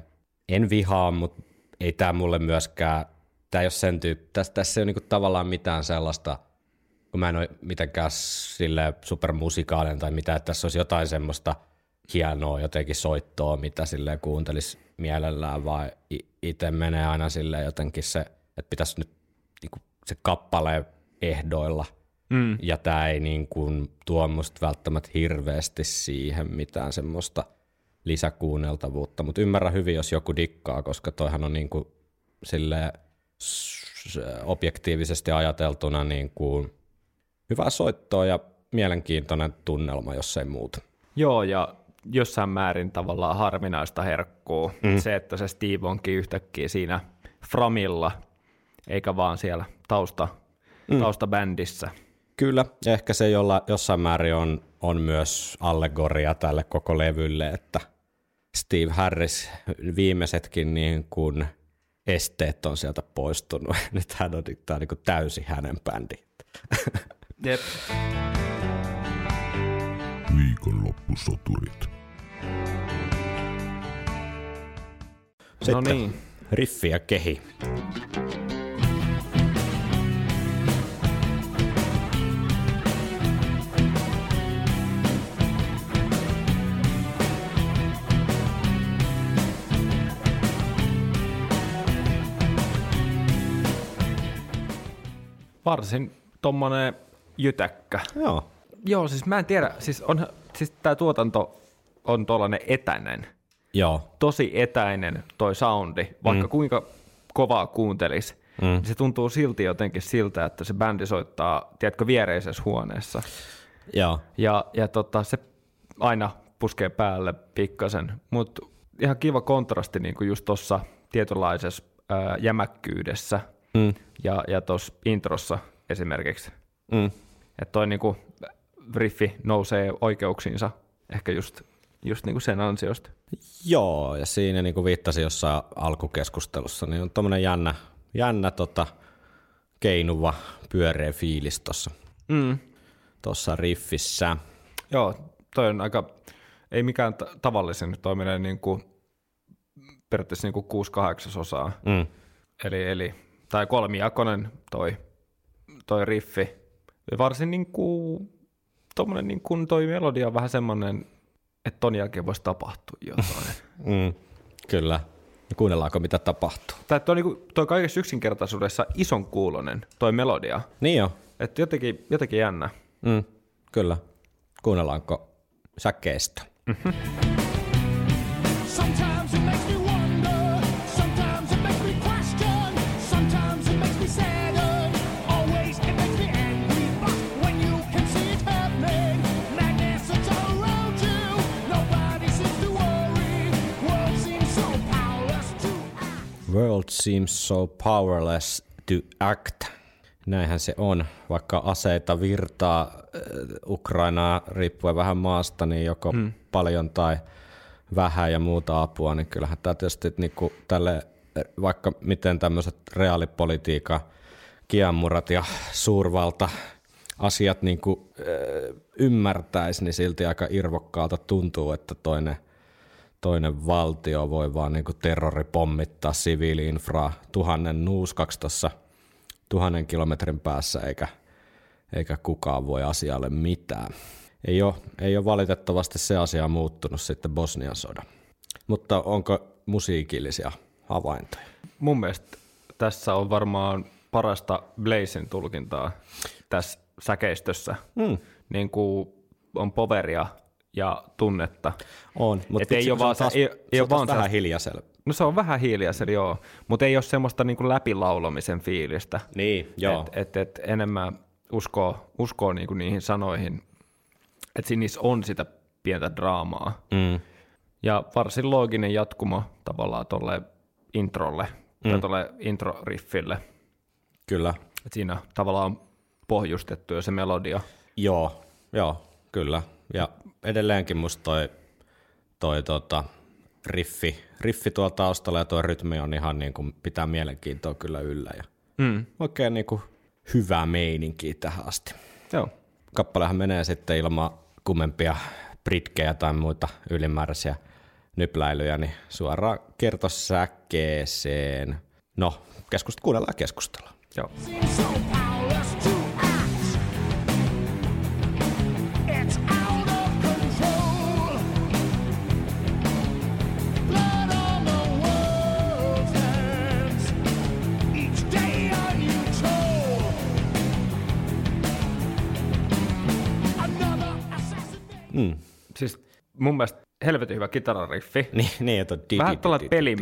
En vihaa, mutta ei tämä mulle myöskään, tämä ei ole sen tyyppi, tässä, tässä ei ole niinku tavallaan mitään sellaista, kun mä en ole mitenkään sille supermusikaalinen tai mitä, että tässä olisi jotain semmoista hienoa jotenkin soittoa, mitä sille kuuntelisi mielellään, vaan itse menee aina sille jotenkin se, että pitäisi nyt niin kuin se kappale ehdoilla. Mm. Ja tämä ei niin kuin tuo musta välttämättä hirveästi siihen mitään semmoista lisäkuunneltavuutta, mutta ymmärrän hyvin, jos joku dikkaa, koska toihan on niin kuin sille objektiivisesti ajateltuna niin kuin hyvää soittoa ja mielenkiintoinen tunnelma, jos ei muuta. Joo, ja jossain määrin tavallaan harvinaista herkkuu. Mm. Se, että se Steve onkin yhtäkkiä siinä framilla, eikä vaan siellä tausta, mm. taustabändissä. Kyllä, ja ehkä se jolla, jossain määrin on, on myös allegoria tälle koko levylle, että Steve Harris viimeisetkin niin kuin esteet on sieltä poistunut. Nyt hän on, tämä on niin kuin täysin hänen bändi. Jep. Viikonloppusoturit. Sitten no niin. riffi ja kehi. Varsin tommonen jytäkkä. Joo. Joo, siis mä en tiedä, siis, on, siis tää tuotanto on tollanen etäinen. Joo. Tosi etäinen toi soundi, vaikka mm. kuinka kovaa kuuntelisi. Mm. Niin se tuntuu silti jotenkin siltä, että se bändi soittaa, tiedätkö, viereisessä huoneessa. Joo. Ja, ja tota, se aina puskee päälle pikkasen, mutta ihan kiva kontrasti niin kuin just tuossa tietynlaisessa ää, jämäkkyydessä mm. ja, ja tuossa introssa esimerkiksi. Mm. Että toi niin kuin, riffi nousee oikeuksiinsa ehkä just, just niin kuin sen ansiosta. Joo, ja siinä niin kuin viittasin jossain alkukeskustelussa, niin on tuommoinen jännä, jännä tota, keinuva, pyöreä fiilis tuossa mm. Tossa riffissä. Joo, toi on aika, ei mikään t- tavallisen, toi menee niin kuin, periaatteessa niin kuin 6 8 osaa. Mm. Eli, eli, tai kolmijakonen toi, toi riffi. Varsin niin kuin, tommonen niin kuin toi melodia on vähän semmoinen, että ton jälkeen voisi tapahtua jotain. mm. Kyllä. Kuunnellaanko mitä tapahtuu? Tai toi, niinku, toi kaikessa yksinkertaisuudessa ison kuulonen, toi melodia. Niin jo. Että jotenkin, jotenkin jännä. Mm, kyllä. Kuunnellaanko säkeistä? Sometimes World seems so powerless to act. Näinhän se on, vaikka aseita virtaa äh, Ukrainaa riippuen vähän maasta, niin joko hmm. paljon tai vähän ja muuta apua, niin kyllähän tämä tietysti niinku tälle, äh, vaikka miten tämmöiset reaalipolitiikan kiamurat ja suurvalta asiat niinku, äh, ymmärtäisi, niin silti aika irvokkaalta tuntuu, että toinen toinen valtio voi vaan niinku terroripommittaa siviili-infraa tuhannen nuuskaksi tuossa tuhannen kilometrin päässä, eikä, eikä kukaan voi asialle mitään. Ei ole, ei ole valitettavasti se asia muuttunut sitten Bosnian sodan. Mutta onko musiikillisia havaintoja? Mun mielestä tässä on varmaan parasta Blazin tulkintaa tässä säkeistössä. Hmm. Niin kuin on poveria ja tunnetta. On, mutta ei ole vaan taas, se- ei- ei ole vaan vähän hiljaisella. No se on vähän hiljaisella, joo, mutta ei ole semmoista niin kuin läpilaulamisen fiilistä. Niin, joo. Et, et, et enemmän uskoo, uskoo niin kuin niihin sanoihin, että siinä niissä on sitä pientä draamaa. Mm. Ja varsin looginen jatkumo tavallaan tuolle introlle, mm. tai tuolle intro-riffille. Kyllä. Et siinä tavallaan on pohjustettu jo se melodia. Joo, joo, kyllä. Ja edelleenkin musta toi, toi tota, riffi, riffi tuolla taustalla ja tuo rytmi on ihan niin kuin pitää mielenkiintoa kyllä yllä. Ja Mm. oikein niin kuin hyvää meininkiä tähän asti. Joo. Kappalehan menee sitten ilman kummempia britkejä tai muita ylimääräisiä nypläilyjä, niin suoraan kertosäkkeeseen. No, keskust, kuunnellaan ja keskustellaan. Joo. Mm. Siis mun mielestä helvetin hyvä kitarariffi. Niin, niin että di- Vähän di- peli,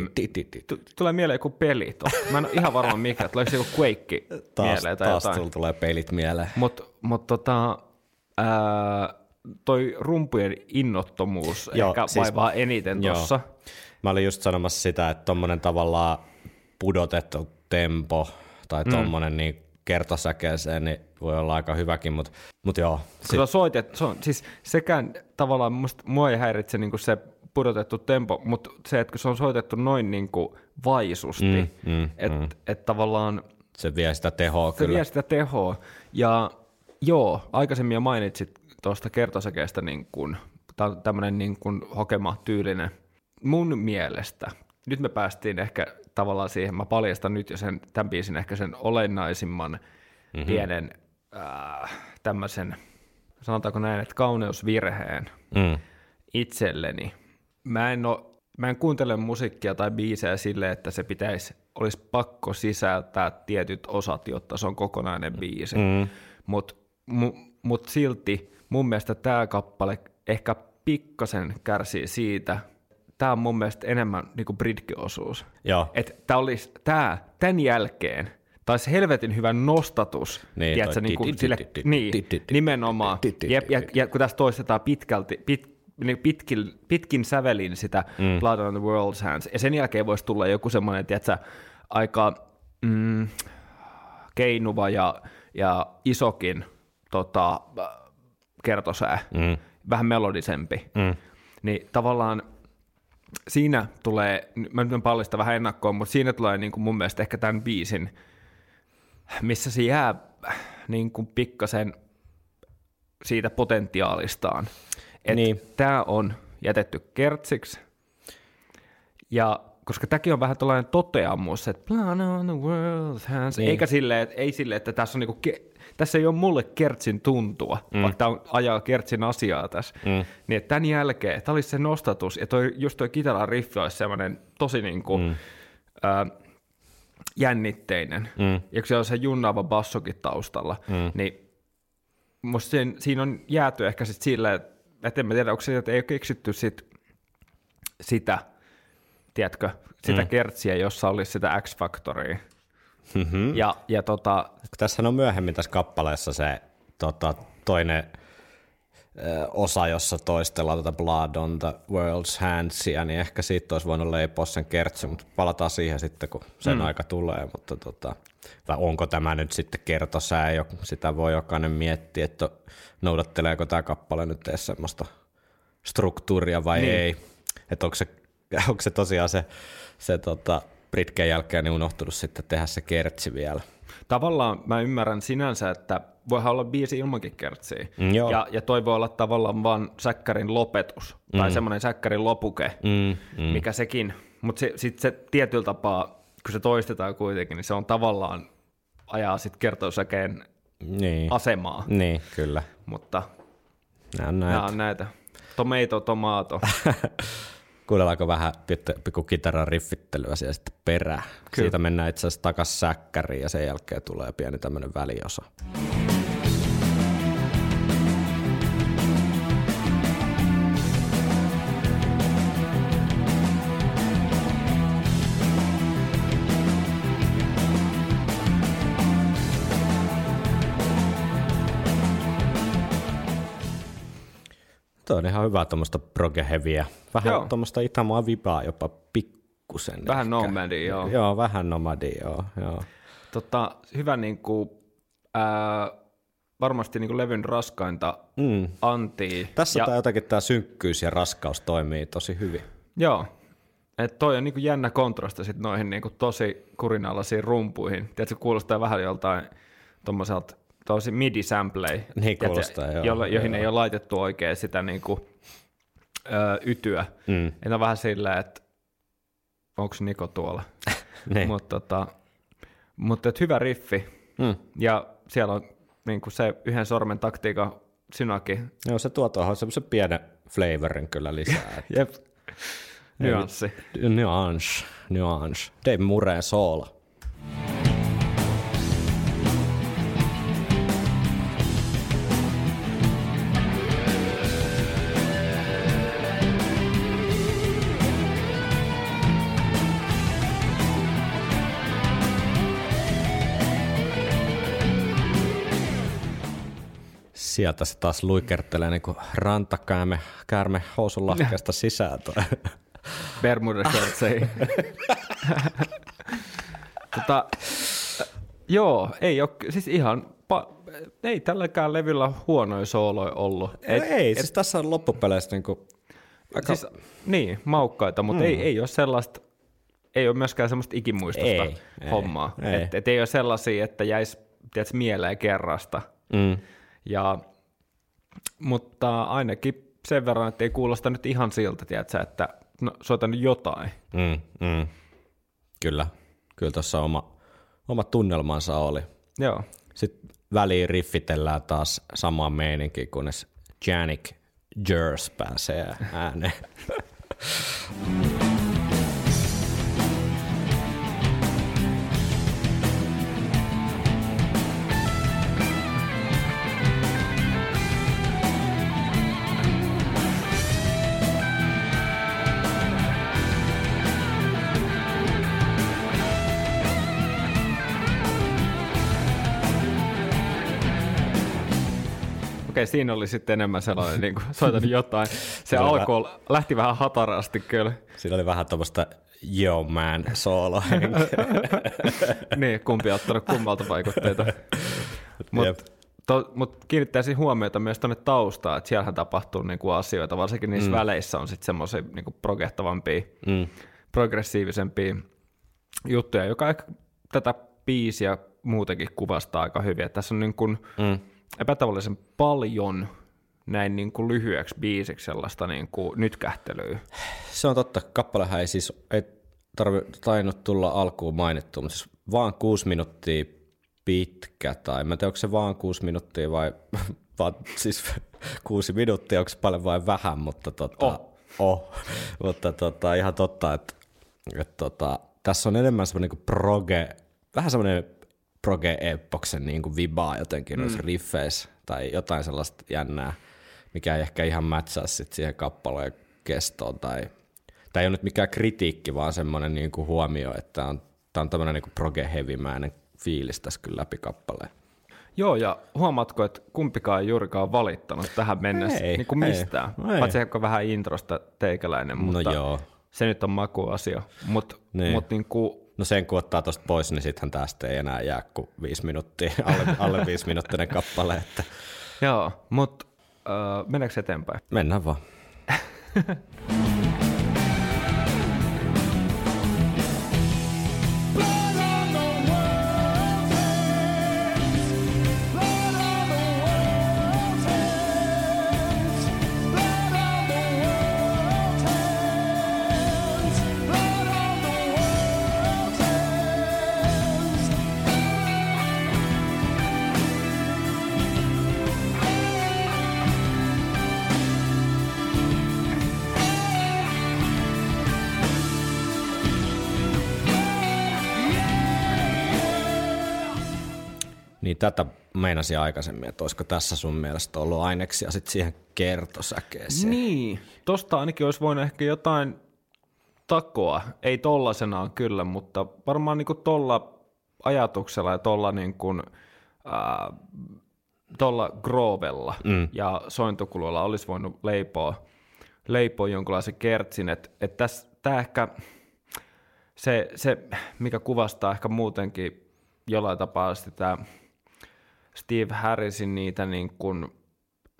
tulee mieleen joku peli. Mä en ole ihan varma mikä, tulee joku Quake Taas, mieleen tai taas jotain. tulee peilit mieleen. Mutta mut tota, ää, toi rumpujen innottomuus Joo, ehkä siis- vaivaa eniten tuossa. Mä olin just sanomassa sitä, että tommonen tavallaan pudotettu tempo tai tommonen niin kertosäkeeseen, niin voi olla aika hyväkin, mutta mut joo. Se on soitettu, se on, siis sekään tavallaan musta, mua ei häiritse niin se pudotettu tempo, mutta se, että kun se on soitettu noin niin kuin vaisusti, Mm, mm, että mm. et tavallaan Se vie sitä tehoa se kyllä. vie sitä tehoa. Ja joo, aikaisemmin jo mainitsit tuosta kertosäkeestä niin kuin, tämmöinen niin kuin hokema tyylinen. Mun mielestä, nyt me päästiin ehkä tavallaan siihen, mä paljastan nyt jo sen, tämän biisin ehkä sen olennaisimman mm-hmm. pienen äh, tämmöisen, sanotaanko näin, että kauneusvirheen Mm. itselleni. Mä en, oo, mä en kuuntele musiikkia tai biisejä sille, että se pitäisi, olisi pakko sisältää tietyt osat, jotta se on kokonainen biisi. Mm. Mutta mu, mut silti mun mielestä tämä kappale ehkä pikkasen kärsii siitä. Tämä on mun mielestä enemmän niinku bridge-osuus. Että tämä olisi, tää, tämän jälkeen, taisi helvetin hyvä nostatus, Niin, tiedätkö, niin kuin sille, niin, nimenomaan, di- ja, ja, kun tässä toistetaan pitkälti, pit, niin pitkin, pitkin sävelin sitä mm. Blood on the World's Hands, ja sen jälkeen voisi tulla joku semmoinen, tiedätkö, aika mm, keinuva ja, ja isokin tota, kertosää, Mm. vähän melodisempi, Mm. niin tavallaan siinä tulee, mä nyt en paljasta vähän ennakkoon, mutta siinä tulee niin kuin mun mielestä ehkä tämän biisin, missä se jää niin kuin pikkasen siitä potentiaalistaan. Että Niin. tämä on jätetty kertsiksi, ja koska tämäkin on vähän tällainen toteamus, että plan on the hands, Niin. eikä silleen, että, ei silleen, että tässä on niinku, ke- tässä ei ole mulle kertsin tuntua, mm. vaikka tämä ajaa kertsin asiaa tässä. Mm. Niin että tämän jälkeen, tämä olisi se nostatus, ja toi, just toi kitaran riffi olisi semmoinen tosi niin kuin, mm. ää, jännitteinen. Mm. Ja kun se on se junnaava bassokin taustalla, mm. niin musta siinä, siinä on jääty ehkä sit silleen, että en mä tiedä, onko se, että ei ole keksitty sit, sitä, tiedätkö, sitä mm. kertsiä, jossa olisi sitä X-faktoria. Mm-hmm. Ja, ja tota, Tässä on myöhemmin tässä kappaleessa se tota, toinen ö, osa, jossa toistellaan tätä Blood on the World's Handsia, niin ehkä siitä olisi voinut leipoa sen kertsi, mutta palataan siihen sitten, kun sen mm. aika tulee. Mutta tota, vai onko tämä nyt sitten kertosää, jo, sitä voi jokainen miettiä, että noudatteleeko tämä kappale nyt edes semmoista struktuuria vai niin. ei. Että onko se, onko se tosiaan se, se tota, Britken jälkeen niin unohtunut sitten tehdä se kertsi vielä. tavallaan mä ymmärrän sinänsä, että voihan olla biisi ilmankin kertsiä. Mm, joo. ja, ja toi voi olla tavallaan vaan säkkärin lopetus, tai semmoinen säkkärin lopuke, Mm, mm. mikä sekin. Mutta se, sitten se tietyllä tapaa, kun se toistetaan kuitenkin, niin se on tavallaan ajaa sitten kertosäkeen Niin. asemaa. niin, kyllä. Mutta Nämä on nämä näitä. on näitä. Tomato, tomato. Kuunnellaanko vähän pikku- kitaran riffittelyä siellä sitten perään? Kyllä. Siitä mennään itse asiassa takas säkkäriin ja sen jälkeen tulee pieni tämmöinen väliosa. Tuo on ihan hyvä tuommoista progeheviä. Vähän Joo. tuommoista Itämaa vibaa jopa pikkusen. Vähän ehkä. nomadia, joo. Joo, vähän nomadia, joo. joo. Tota, hyvä niin kuin, ää, varmasti niin kuin levyn raskainta Mm. antia. Tässä ja, tää jotenkin tämä synkkyys ja raskaus toimii tosi hyvin. Joo. Et toi on niinku jännä kontrasti sit noihin niinku tosi kurinalaisiin rumpuihin. Tiedätkö, kuulostaa vähän joltain tommoselta tosi midi-samplei, Niin kuulostaa, joo, jolle, joihin joo. ei ole laitettu oikein sitä niinku, ö, ytyä. Mm. Et on vähän silleen, että onko Niko tuolla. Niin. Mutta tota, mutta hyvä riffi. Mm. Ja siellä on niinku se yhden sormen taktiikan synaki. Joo, se tuo tuohon semmoisen pienen flavorin kyllä lisää. Jep. Nyanssi. nuance, nuance. Dave Murray soolo. Sieltä se taas luikertelee niin kuin rantakäärme käärme housun lahkeesta sisään. toi. Bermuda shortseihin. tota, joo, ei ole, siis ihan, pa, ei tälläkään levyllä huonoja sooloja ollut. Et, ei, siis tässä on loppupeleissä niinku, aika, Siis, niin, maukkaita, mutta mm. ei, ei ole sellaista, ei ole myöskään semmoista ikimuistosta Ei, ei, hommaa. ei. Et, et ei ole sellaisia, että jäisi tiedätkö, mieleen kerrasta. mm, Ja, mutta ainakin sen verran, että ei kuulosta nyt ihan siltä, tiedätkö, että no, soita nyt jotain. mm, mm. kyllä, kyllä tuossa oma, oma tunnelmansa oli. Joo. Sitten väliin riffitellään taas samaan meininkiin, kunnes Janik Jers pääsee ääneen. Okei, siinä oli sitten enemmän sellainen, niin kuin soitan jotain. Se alkoi, lähti vähän hatarasti kyllä. Siinä oli vähän tuommoista yo man soolo niin, kumpi on ottanut kummalta vaikutteita. Mutta to, mut kiinnittäisin huomiota myös tuonne taustaan, että siellähän tapahtuu niinku asioita, varsinkin niissä mm. väleissä on sitten semmoisia niinku progehtavampia, mm. progressiivisempia juttuja, joka ehkä tätä biisiä muutenkin kuvastaa aika hyvin. Että tässä on niin kuin Mm. Epätavallisen paljon näin niin kuin lyhyeksi biisiksi sellaista niin kuin nytkähtelyä. Se on totta. Kappalehan ei siis ei tarvi, tainnut tulla alkuun mainittu, mutta siis vaan kuusi minuuttia pitkä, tai mä en tiedä, onko se vaan kuusi minuuttia vai vaan siis kuusi minuuttia, onko se paljon vai vähän, mutta tota, Oh. oh. mutta tota, ihan totta, että, että tota, tässä on enemmän semmoinen niin proge, vähän semmoinen proge-epoksen niin kuin vibaa jotenkin mm. riffeissä, tai jotain sellaista jännää, mikä ei ehkä ihan mätsää sit siihen kappaleen kestoon, tai tämä ei ole nyt mikään kritiikki, vaan semmoinen niin kuin huomio, että on, tämä on tämmöinen niin proge-hevimäinen fiilis tässä kyllä läpi kappaleen. Joo, ja huomaatko, että kumpikaan ei juurikaan valittanut tähän mennessä Ei, niin kuin ei, mistään. ei. Paitsi ehkä vähän introsta teikäläinen, mutta No joo. se nyt on makuasia. Mutta Niin. mut niin kuin, No sen kun ottaa tuosta pois, niin sittenhän tästä ei enää jää kuin viisi minuuttia, alle, alle viisi minuuttinen kappale, että joo, mutta äh, mennäänkö eteenpäin? mennään vaan. Niin tätä meinasin aikaisemmin, että olisiko tässä sun mielestä ollut aineksia sit siihen kertosäkeeseen. Niin, tosta ainakin olisi voinut ehkä jotain takoa, ei tollasenaan kyllä, mutta varmaan niin tolla ajatuksella ja tolla, niin kuin, tolla groovella mm. ja sointukuluilla olisi voinut leipoa, leipoa jonkunlaisen kertsin, että et tämä ehkä se, se, mikä kuvastaa ehkä muutenkin jollain tapaa sitä Steve Harrisin niitä niin kuin,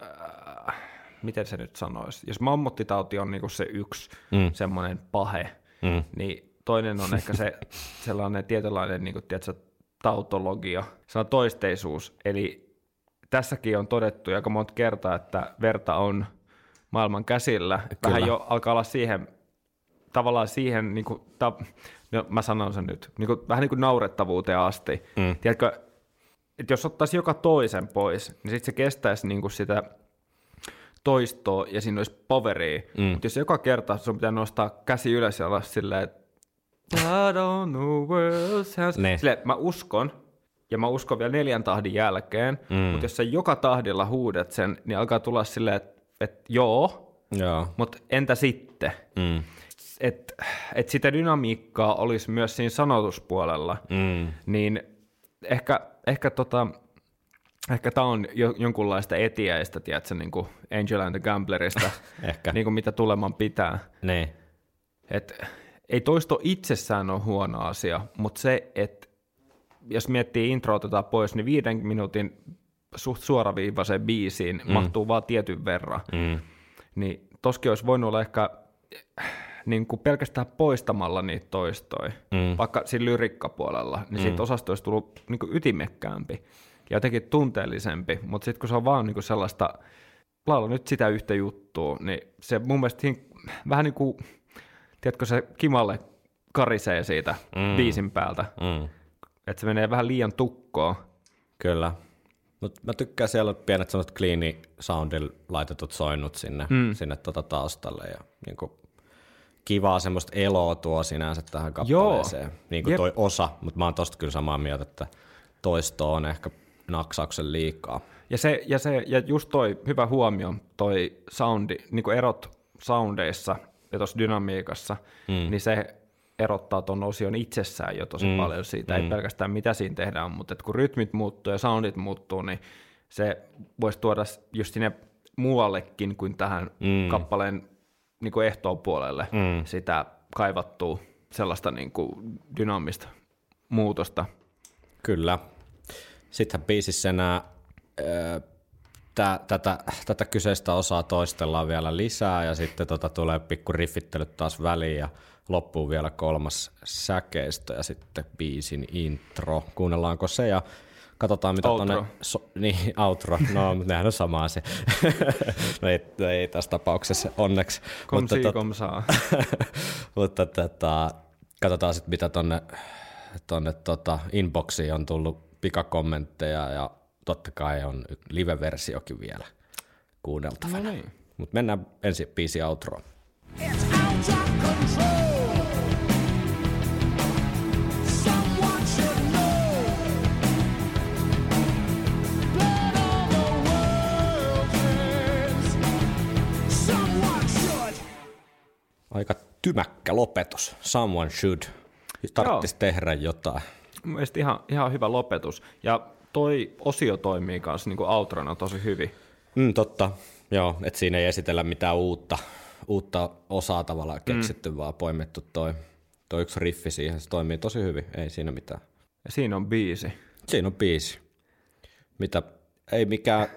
äh, miten se nyt sanoisi, jos mammuttitauti on niinku se yksi mm. semmoinen pahe, mm. niin toinen on ehkä se sellainen tietynlainen niinku, tiedätkö, tautologia, sellainen toisteisuus, eli tässäkin on todettu aika monta kertaa, että verta on maailman käsillä, vähän jo alkaa olla siihen tavallaan siihen, niin kuin, ta, no, mä sanon sen nyt, niin kuin, vähän niin kuin naurettavuuteen asti. Mm. Tiedätkö, että jos ottaisi joka toisen pois, niin sitten se kestäisi niin kuin sitä toistoa ja siinä olisi poveria. Mm. Mutta jos joka kerta sun pitää nostaa käsi ylös ja olla silleen, että I don't know where else Ne. Silleen, mä uskon, ja mä uskon vielä neljän tahdin jälkeen, mm. mutta jos sä joka tahdilla huudat sen, niin alkaa tulla silleen, että, että joo, Joo. mutta entä sitten? Mm. Että et sitä dynamiikkaa olisi myös siinä sanotuspuolella, Mm. niin ehkä, ehkä, tota, ehkä tämä on jo, jonkunlaista etiäistä, tiedätkö, niin kuin Angel and the Gamblerista, Ehkä. niin kuin mitä tuleman pitää. Niin. Et ei toisto itsessään ole huono asia, mutta se, että jos miettii intro otetaan pois, niin viiden minuutin suht suoraviivaiseen biisiin mm. mahtuu vaan tietyn verran. Mm. Niin toskin olisi voinut olla ehkä niin kuin pelkästään poistamalla niitä toistoja, mm. vaikka siinä lyrikkapuolella, niin siitä osasta olisi tullut niin kuin ytimekkäämpi ja jotenkin tunteellisempi, mutta sitten kun se on vaan niin kuin sellaista, laula nyt sitä yhtä juttua, niin se mun mielestä vähän niin kuin, tiedätkö se kimalle karisee siitä mm. biisin päältä, Mm. että se menee vähän liian tukkoon. Kyllä. Mutta mä tykkään siellä pienet semmoiset cleani soundilla laitetut soinnut sinne, mm. sinne tota taustalle ja niinku kivaa semmoista eloa tuo sinänsä tähän kappaleeseen. Niin kuin Jep. toi osa, mutta mä oon tosta kyllä samaa mieltä, että toisto on ehkä naksauksen liikaa. Ja, se, ja, se, ja just toi hyvä huomio, toi soundi, niin kuin erot soundeissa ja tuossa dynamiikassa, mm. niin se erottaa tuon osion itsessään jo tosi mm. paljon siitä, ei pelkästään mitä siinä tehdään, mutta kun rytmit muuttuu ja soundit muuttuu, niin se voisi tuoda just sinne muuallekin kuin tähän mm. kappaleen niin kuin ehtoon puolelle mm. sitä kaivattua sellaista niin kuin dynaamista muutosta. Kyllä. Sittenhän biisissä enää ö, tä, tätä, tätä kyseistä osaa toistellaan vielä lisää ja sitten tota tulee pikku riffittelyt taas väliin ja loppuu vielä kolmas säkeistö ja sitten biisin intro. Kuunnellaanko se ja katsotaan mitä Outro. tuonne... So, niin, outro. No, mutta nehän on sama asia. no ei, ei tässä tapauksessa onneksi. Komsi, tot- komsaa. mutta tota, katsotaan sitten, mitä tonne, tonne tota inboxiin on tullut pikakommentteja ja totta kai on live-versiokin vielä kuunneltavana. No niin. Mutta mennään ensin biisi outroon. It's out of control. Aika tymäkkä lopetus. Someone should. Tarvitsisi tehdä jotain. Mun mielestä ihan, ihan hyvä lopetus. Ja toi osio toimii kanssa niin outrona tosi hyvin. Mm, totta, joo, että siinä ei esitellä mitään uutta, uutta osaa tavallaan keksitty, mm. vaan poimittu toi, toi yksi riffi siihen, se toimii tosi hyvin, ei siinä mitään. Ja siinä on biisi. Siinä on biisi, mitä ei mikään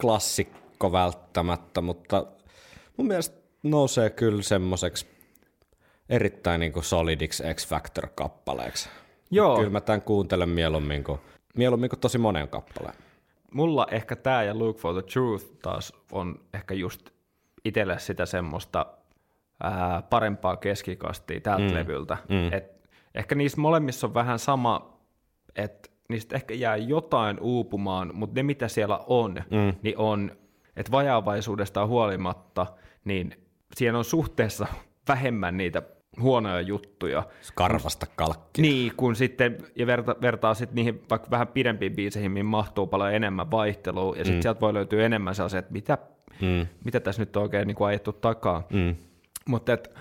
klassikko välttämättä, mutta mun mielestä nousee kyllä semmoiseksi erittäin niin kuin solidiksi X-Factor-kappaleeksi. Joo. Kyllä mä tämän kuuntelen mieluummin kuin, mieluummin kuin tosi monen kappaleen. Mulla ehkä tämä ja Look for the Truth taas on ehkä just itselle sitä semmoista ää, parempaa keskikastia tältä mm. levyltä. Mm. Et ehkä niissä molemmissa on vähän sama, että niistä ehkä jää jotain uupumaan, mutta ne mitä siellä on, mm. niin on, että vajaavaisuudesta huolimatta, niin siinä on suhteessa vähemmän niitä huonoja juttuja. Karvasta kalkki. Niin, kun sitten, ja verta, vertaa sitten niihin vaikka vähän pidempiin biiseihin, mihin mahtuu paljon enemmän vaihtelua, ja sitten mm. sieltä voi löytyä enemmän sellaisia, että mitä, mm. mitä tässä nyt on oikein niin kuin ajettu takaa. Mm. Mutta et,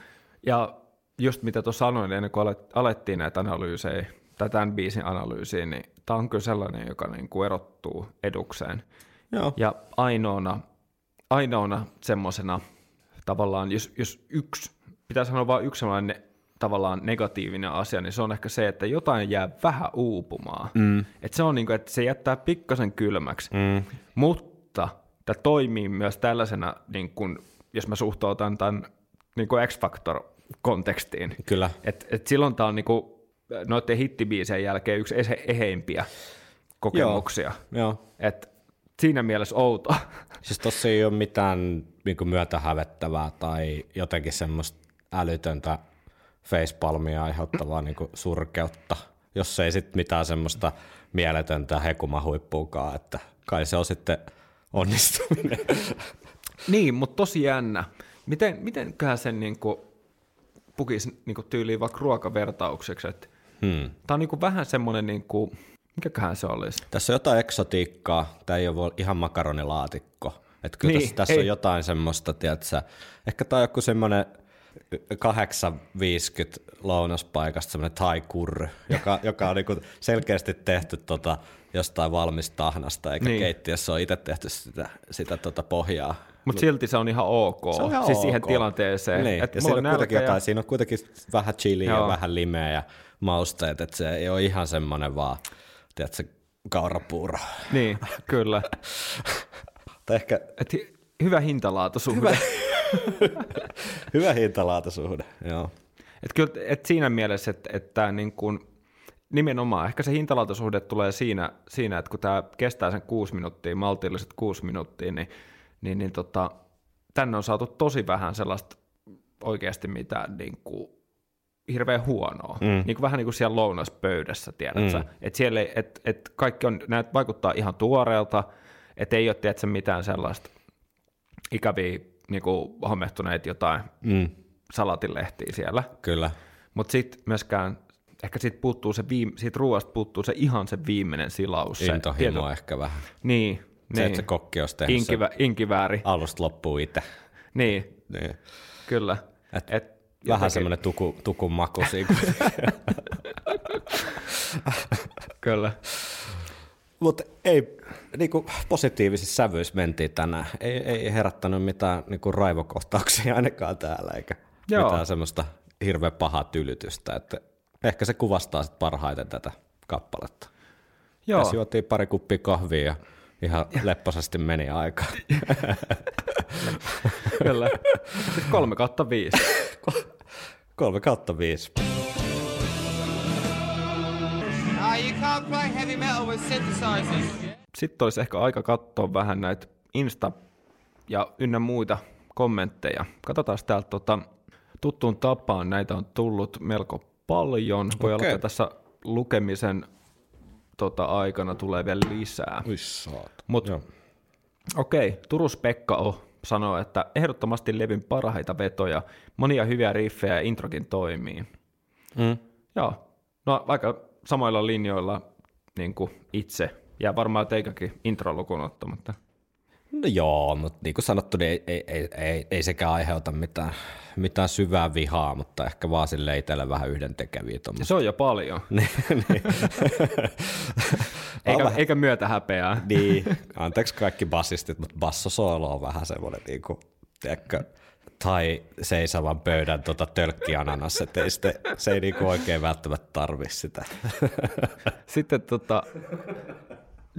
ja just mitä tuossa sanoin ennen kuin alet- alettiin näitä analyysejä, tai tämän biisin analyysiä, niin tämä on kyllä sellainen, joka niin kuin erottuu edukseen. Joo. Ja ainoana, ainoana semmoisena tavallaan, jos, jos yksi, pitää sanoa vain yksi sellainen tavallaan negatiivinen asia, niin se on ehkä se, että jotain jää vähän uupumaan. Mm. Että se on niin kuin, että se jättää pikkasen kylmäksi. Mm. Mutta tämä toimii myös tällaisena, niin kuin, jos mä suhtautan tämän niin kuin X-Factor-kontekstiin. Kyllä. Et, et silloin tämä on niin kuin, noiden hittibiisien jälkeen yksi ehe- eheimpiä kokemuksia. Joo. Et siinä mielessä outo. Siis tossa ei ole mitään niin myötähävettävää tai jotenkin semmoista älytöntä facepalmia aiheuttavaa niin surkeutta, jos ei sitten mitään semmoista mieletöntä hekumahuippuukaan, että kai se on sitten onnistuminen. niin, mutta tosi jännä. Miten, mitenköhän sen niin kuin, pukisi niin kuin tyyliin vaikka ruokavertaukseksi? Että Hmm. Tämä on niin kuin vähän semmoinen, niin kuin, mikäköhän se olisi? Tässä on jotain eksotiikkaa, tämä ei ole ihan makaronilaatikko. Että kyllä Niin, tässä, tässä ei. on jotain semmoista, tiedätkö, ehkä tämä on joku semmoinen 850 lounaspaikasta semmoinen thai kurry, joka, joka on niinku selkeästi tehty tota jostain valmista tahnasta, eikä Niin. keittiössä ole itse tehty sitä, sitä tota pohjaa. Mutta silti se on ihan ok, Se on ihan siis ok. siihen tilanteeseen. Niin, Et ja siinä on, kuitenkin nälkä jotain, siinä on kuitenkin vähän chiliä Joo. ja vähän limeä ja mausteet, että se ei ole ihan semmoinen vaan, tiedätkö, kaurapuuro. Niin, kyllä. Tai ehkä Et hi- hyvä hintalaatusuhde. Hyvä. hyvä hintalaatusuhde, joo. Et kyllä, et siinä mielessä, että, että niin kun, nimenomaan ehkä se hintalaatusuhde tulee siinä, siinä että kun tämä kestää sen kuusi minuuttia, maltilliset kuusi minuuttia, niin, niin, niin tota, tänne on saatu tosi vähän sellaista oikeasti mitään niin kuin, hirveän huonoa. Mm. Niin kuin, vähän niin kuin siellä lounaspöydässä, tiedätkö? Mm. Että siellä ei, et, et kaikki on, näet vaikuttaa ihan tuoreelta, että ei ole tiedätkö, mitään sellaista ikäviä niin kuin, homehtuneita jotain Mm, salatinlehtiä siellä. kyllä. Mutta sitten myöskään, ehkä siitä, puuttuu se viime, siitä ruoasta puuttuu se ihan se viimeinen silaus. Se, Intohimo ehkä vähän. Niin, Se, niin. että se kokki olisi tehnyt Inkivä, inkivääri. alusta loppuun itse. Niin, Niin. kyllä. Et Et Vähän semmoinen tuku, tukun maku siinä. Kyllä. Mutta ei, niinku positiivisissa sävyissä mentiin tänään. Ei, ei herättänyt mitään niinku raivokohtauksia ainakaan täällä, eikä Joo. mitään semmoista hirveän pahaa tylytystä. Että ehkä se kuvastaa sit parhaiten tätä kappaletta. Joo, Tässä juotiin pari kuppia kahvia ja ihan lepposasti meni aika. kyllä. Sitten kolme kautta viisi. Kolme kautta viisi. You can't play heavy metal with synthesizers. Sitten olisi ehkä aika katsoa vähän näitä Insta- ja ynnä muita kommentteja. Katsotaan täältä tota, tuttuun tapaan. Näitä on tullut melko paljon. Voi Okei. aloittaa tässä lukemisen tota, aikana tulee vielä lisää. Ui saat. Mut Joo. okei, Turus Pekka O sanoo, että ehdottomasti levin parhaita vetoja, monia hyviä riffejä ja introkin toimii. Mm. Joo, no aika samoilla linjoilla niin kuin itse, ja varmaan teikäkin intro lukuun ottamatta. No joo, mutta niin kuin sanottu, niin ei, ei, ei, ei, ei sekään aiheuta mitään, mitään syvää vihaa, mutta ehkä vaan sille itselle vähän yhdentekeviä Ja tuommoista. se on jo paljon, niin, eikä, eikä myötä häpeää. niin, anteeksi kaikki bassistit, mutta bassosoolo on vähän semmoinen, niin kuin, tiedätkö, tai seisavan pöydän tota tölkkiananas, että sitten, se ei niinku oikein välttämättä tarvi sitä. Sitten tota,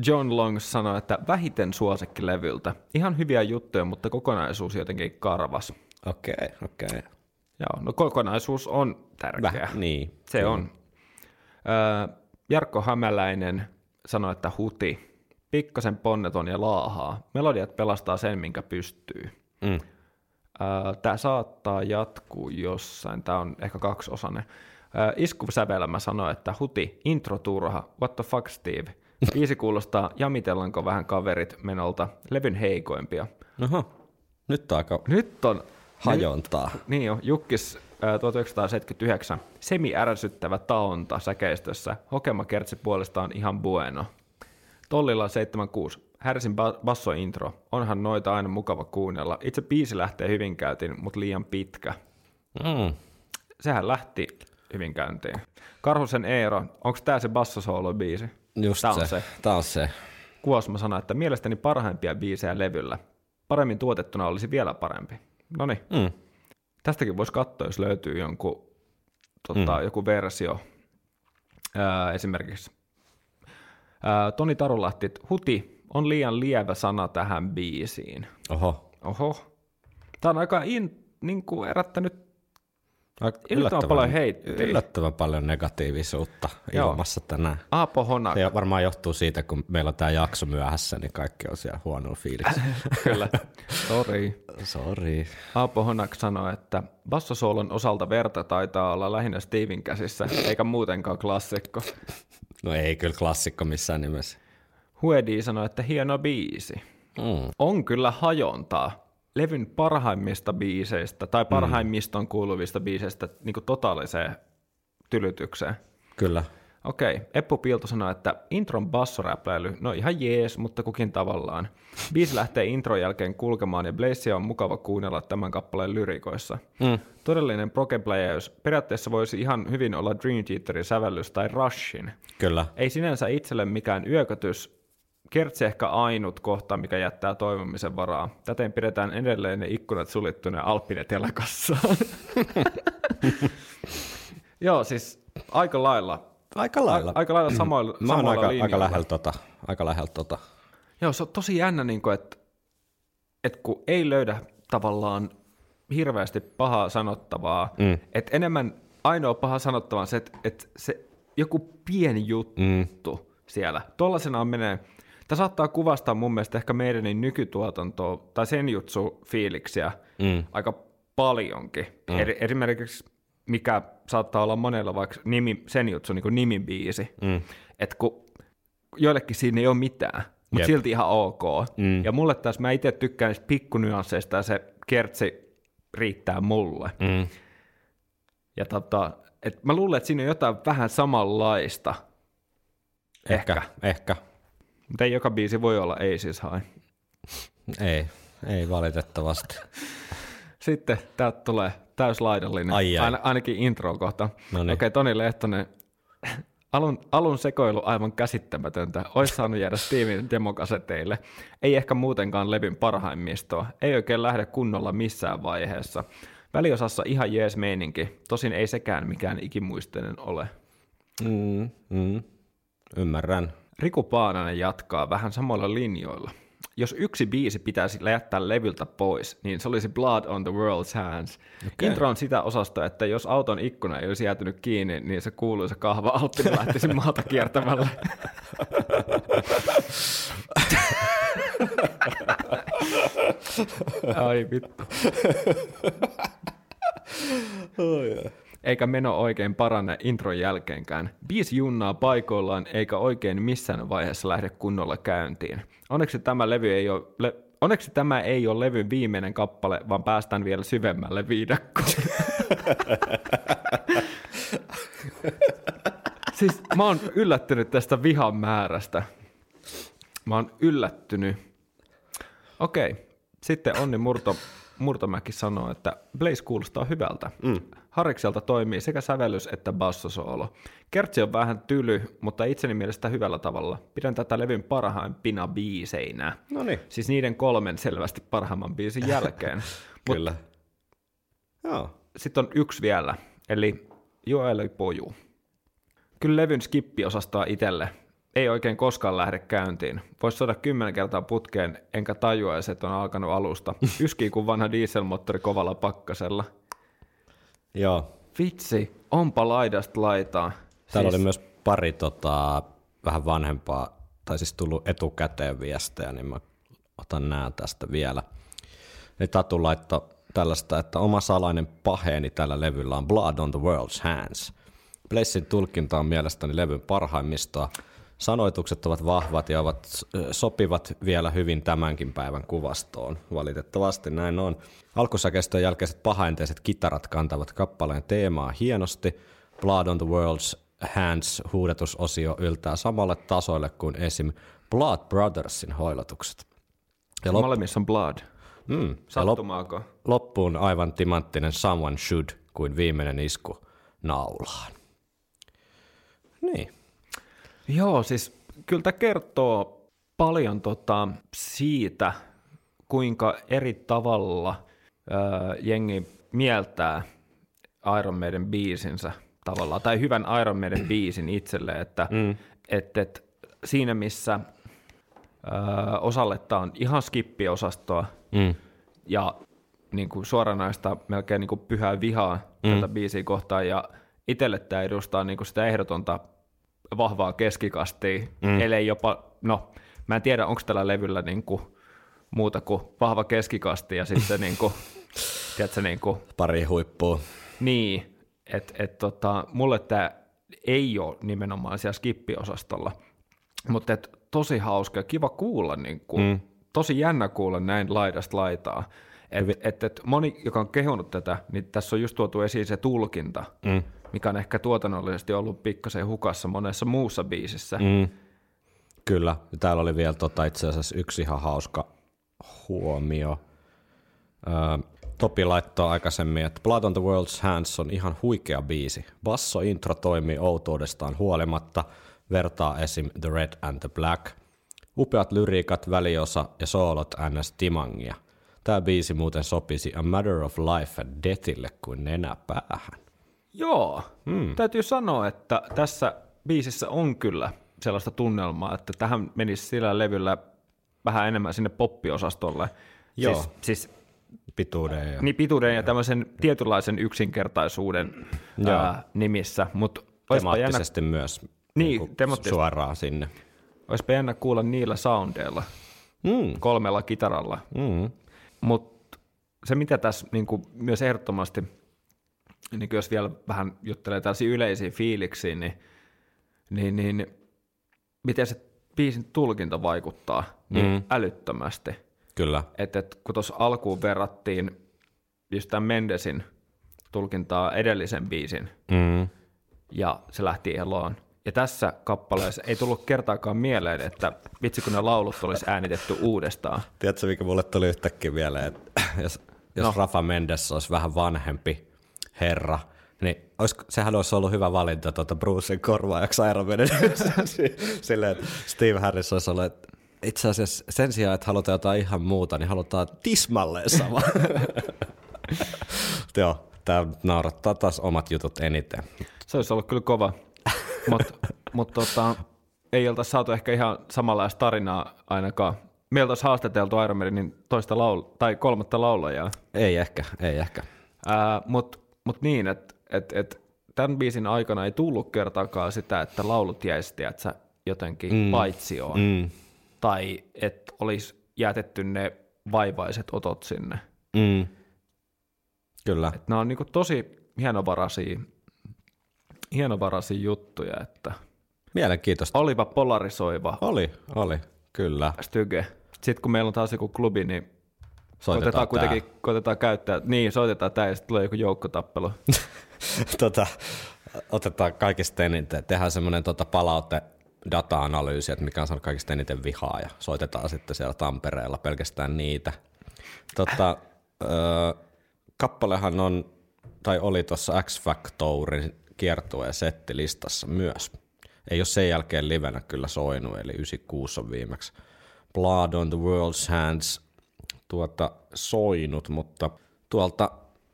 John Long sanoi, että vähiten suosikkilevyltä. Ihan hyviä juttuja, mutta kokonaisuus jotenkin karvas. Okei, okei. Joo, no kokonaisuus on tärkeä. Väh, niin. Se kyllä. on. Öö, Jarkko Hämäläinen sanoi, että huti, pikkasen ponneton ja laahaa. Melodiat pelastaa sen, minkä pystyy. Mm. Tämä saattaa jatkuu jossain. Tämä on ehkä kaksiosainen. Öö, Isku sävelmä sanoi, että huti, intro turha, what the fuck Steve. Biisi kuulostaa jamitellanko vähän kaverit menolta, levyn heikoimpia. Oho, nyt on aika Nyt on hajontaa. niin jo, Jukkis ää, 1979. Semi-ärsyttävä taonta säkeistössä. Hokema kertsi puolestaan ihan bueno. Tollilla 76. Härsin ba- basso-intro. Onhan noita aina mukava kuunnella. Itse biisi lähtee hyvin käytiin, mutta liian pitkä. Mm. Sehän lähti hyvin käyntiin. Karhusen Eero, onko tämä se basso-solo-biisi? Just Tää on se. se. Tää on se. Kuosma sanoi, että mielestäni parhaimpia biisejä levyllä. Paremmin tuotettuna olisi vielä parempi. No niin, Mm. Tästäkin voisi katsoa, jos löytyy jonkun, tota, mm. joku versio. Ää, esimerkiksi ää, Toni Tarulahti, että huti on liian lievä sana tähän biisiin. Oho. Oho. Tämä on aika in, niin kuin herättänyt Aika Yllättävän paljon heittiä. Yllättävän paljon negatiivisuutta Joo. ilmassa tänään. Aapo Honak. Se varmaan johtuu siitä, kun meillä on tämä jakso myöhässä, niin kaikki on siellä huonolla fiiliksellä. Kyllä. Sorry. Sori. Aapo Honak sanoi, että bassosoolon osalta verta taitaa olla lähinnä Steven käsissä, eikä muutenkaan klassikko. No ei kyllä klassikko missään nimessä. Huedi sanoi, että hieno biisi. Mm. on kyllä hajontaa levyn parhaimmista biiseistä tai parhaimmiston kuuluvista biiseistä niin kuin totaaliseen tylytykseen. Kyllä. Okei, Eppu Pilto sanoi, että intron bassoräpläily, no ihan jees, mutta kukin tavallaan. Biisi lähtee intron jälkeen kulkemaan ja Blazea on mukava kuunnella tämän kappaleen lyrikoissa. Mm. Todellinen progepläjäys. Periaatteessa voisi ihan hyvin olla Dream Theaterin sävellys tai Rushin. Kyllä. Ei sinänsä itselle mikään yökötys, kertsi ehkä ainut kohta, mikä jättää toivomisen varaa. Täten pidetään edelleen ne ikkunat suljettuna Alppinen telakassaan. Joo, siis aika lailla. Aika lailla. A- aika lailla samoilla, Mä oon aika, linjoilla. aika lähellä tota. Aika lähellä tota. Joo, se on tosi jännä, niin kuin, että, että kun ei löydä tavallaan hirveästi pahaa sanottavaa, mm. että enemmän ainoa paha sanottava on se, että, että se joku pieni juttu mm. siellä, tuollaisenaan menee, tämä saattaa kuvastaa mun mielestä ehkä meidän nykytuotantoa tai sen jutsu fiiliksiä mm. aika paljonkin. Mm. Eri, esimerkiksi mikä saattaa olla monella vaikka nimi, sen jutsu niin nimibiisi, mm. että kun joillekin siinä ei ole mitään, mutta silti ihan ok. Mm. Ja mulle taas, mä itse tykkään niistä pikkunyansseista ja se kertsi riittää mulle. Mm. Ja tota, et mä luulen, että siinä on jotain vähän samanlaista, Ehkä. Ehkä. Ehkä. Mutta ei joka biisi voi olla ei siis hain. Ei. Ei valitettavasti. Sitten täältä tulee täyslaidallinen, Ai ai. Aina, ainakin intro kohta. Okei, Toni Lehtonen, alun, alun sekoilu aivan käsittämätöntä. Ois saanut jäädä Steven demokaseteille. Ei ehkä muutenkaan levyn parhaimmistoa. Ei oikein lähde kunnolla missään vaiheessa. Väliosassa ihan jees meininki, tosin ei sekään mikään ikimuistinen ole. Mm. Mm. Ymmärrän. Riku Paananen jatkaa vähän samoilla linjoilla. Jos yksi biisi pitäisi jättää levyltä pois, niin se olisi Blood on the World's Hands. Okay. Intro on sitä osasta, että jos auton ikkuna ei olisi jäätynyt kiinni, niin se kuuluisa kahva Alppinen lähtisi maalta kiertämällä. Ai vittu. eikä meno oikein parane intron jälkeenkään. Biisi junnaa paikoillaan eikä oikein missään vaiheessa lähde kunnolla käyntiin. Onneksi tämä levy ei ole... Le- Onneksi tämä ei ole levyn viimeinen kappale, vaan päästään vielä syvemmälle viidakkoon. siis mä oon yllättynyt tästä vihan määrästä. Mä oon yllättynyt. Okei, sitten Onni Murto, Murtomäki sanoo, että Blaze kuulostaa hyvältä. Mm. Harikselta toimii sekä sävellys että bassosoolo. Kertsi on vähän tyly, mutta itseni mielestä hyvällä tavalla. Pidän tätä levyn parhaimpina biiseinä. No niin. Siis niiden kolmen selvästi parhaimman biisin jälkeen. Kyllä. Joo. sitten on yksi vielä, eli Joel Poju. Kyllä levyn skippiosastoa itselle. Ei oikein koskaan lähde käyntiin. Voisi soida kymmenen kertaa putkeen, enkä tajua, että on alkanut alusta. Yskii kuin vanha dieselmoottori kovalla pakkasella. Joo. Vitsi, onpa laidasta laitaa. Täällä oli myös pari tota, vähän vanhempaa, tai siis tullut etukäteen viestejä, niin mä otan nämä tästä vielä. Eli Tatu laittoi tällaista, että oma salainen paheeni tällä levyllä on Blood on the World's Hands. Blessin tulkinta on mielestäni levyn parhaimmistoa. Sanoitukset ovat vahvat ja ovat, sopivat vielä hyvin tämänkin päivän kuvastoon. Valitettavasti näin on. Alkusäkeistön jälkeiset pahainteiset kitarat kantavat kappaleen teemaa hienosti. Blood on the World's Hands huudetusosio yltää samalle tasoille kuin esim. Blood Brothersin hoilotukset. Ja lop- Molemmissa on blood. mm, lop- Sattumaako? loppuun aivan timanttinen Someone Should kuin viimeinen isku naulaan. Niin. Joo, siis kyllä tämä kertoo paljon tota siitä, kuinka eri tavalla ää, jengi mieltää Iron Maiden biisinsä tavallaan, tai hyvän Iron Maiden biisin itselle, että mm. et, et, siinä missä ää, osalle tää on ihan skippiosastoa Mm. ja niin kuin suoranaista melkein niin kuin pyhää vihaa mm. tätä biisiä kohtaan, ja itselle tämä edustaa niin kuin sitä ehdotonta vahvaa keskikastia, mm. ellei jopa, no mä en tiedä, onko tällä levyllä niin kuin muuta kuin vahva keskikasti ja sitten niin kuin, tiedätkö, niin kuin, Pari huippua. niin, että et, tota, mulle tämä ei ole nimenomaan siellä skippiosastolla, mutta et, tosi hauska ja kiva kuulla, niin kuin, mm. tosi jännä kuulla näin laidasta laitaa. Et, et, et moni, joka on kehunut tätä, niin tässä on just tuotu esiin se tulkinta, mm. Mikä on ehkä tuotannollisesti ollut pikkasen hukassa monessa muussa biisissä. Mm. Kyllä. Täällä oli vielä tota, itse asiassa yksi ihan hauska huomio. Öö, Topi laittoi aikaisemmin, että Blood on the World's Hands on ihan huikea biisi. Basso intro toimii outoudestaan huolimatta, vertaa esim. The Red and the Black. Upeat lyriikat, väliosa ja soolot ns. timangia. Tämä biisi muuten sopisi A Matter of Life and Deathille kuin nenäpäähän. Joo, mm. täytyy sanoa, että tässä biisissä on kyllä sellaista tunnelmaa, että tähän menisi sillä levyllä vähän enemmän sinne poppiosastolle. Joo. Siis, siis Pituuden ja... niin pituuden ja tämmöisen tietynlaisen yksinkertaisuuden Joo. ää, nimissä, mutta olisipa jännä, temaattisesti myös Niin, kuin temaattisesti. suoraan sinne. olisipa jännä kuulla niillä soundeilla, Mm. kolmella kitaralla. Mm. Mutta se, mitä tässä niin kuin myös ehdottomasti, niin jos vielä vähän juttelee tällaisia yleisiä fiiliksiä, niin, niin, niin miten se biisin tulkinta vaikuttaa niin Mm. älyttömästi. Kyllä. Että et, kun tuossa alkuun verrattiin just tämän Mendesin tulkintaa edellisen biisin, Mm. ja se lähti eloon. Ja tässä kappaleessa ei tullut kertaakaan mieleen, että vitsi kun ne laulut olisi äänitetty uudestaan. Tiedätkö, mikä mulle tuli yhtäkkiä mieleen, että jos, jos. No. Rafa Mendes olisi vähän vanhempi herra, niin olis, sehän olisi ollut hyvä valinta tuota Brucen korvaajaksi Iron Maiden. Silleen, että Steve Harris olisi ollut, että itse asiassa sen sijaan, että halutaan jotain ihan muuta, niin halutaan tismalleen sama. Joo, tämä naurattaa taas omat jutut eniten. Se olisi ollut kyllä kova, mutta mut tota, ei oltaisi saatu ehkä ihan samanlaista tarinaa ainakaan. Meiltä olisi haastateltu Iron Maidenin toista laul- tai kolmatta laulajaa. Ei ehkä, ei ehkä. Mutta mut niin, että et, et, tämän biisin aikana ei tullut kertaakaan sitä, että laulut jäisi tiedätkö, jotenkin mm. paitsioon. Mm. Tai että olisi jätetty ne vaivaiset otot sinne. Mm. Kyllä. Et nämä on niinku tosi hienovaraisia hienovaraisia juttuja, että Mielenkiintoista. olipa polarisoiva Oli, oli, kyllä. styge. Sitten kun meillä on taas joku klubi, niin Soitetaan koitetaan tää. kuitenkin koitetaan käyttää, niin soitetaan tämä ja sitten tulee joku joukkotappelu. tota, otetaan kaikista eniten, tehdään semmoinen tota palaute data-analyysi, että mikä on saanut kaikista eniten vihaa ja soitetaan sitten siellä Tampereella pelkästään niitä. Tota, öö, kappalehan on, tai oli tuossa X Factorin kiertueen settilistassa myös. Ei ole sen jälkeen livenä kyllä soinut, eli 96 on viimeksi Blood on the World's Hands tuota soinut, mutta tuolta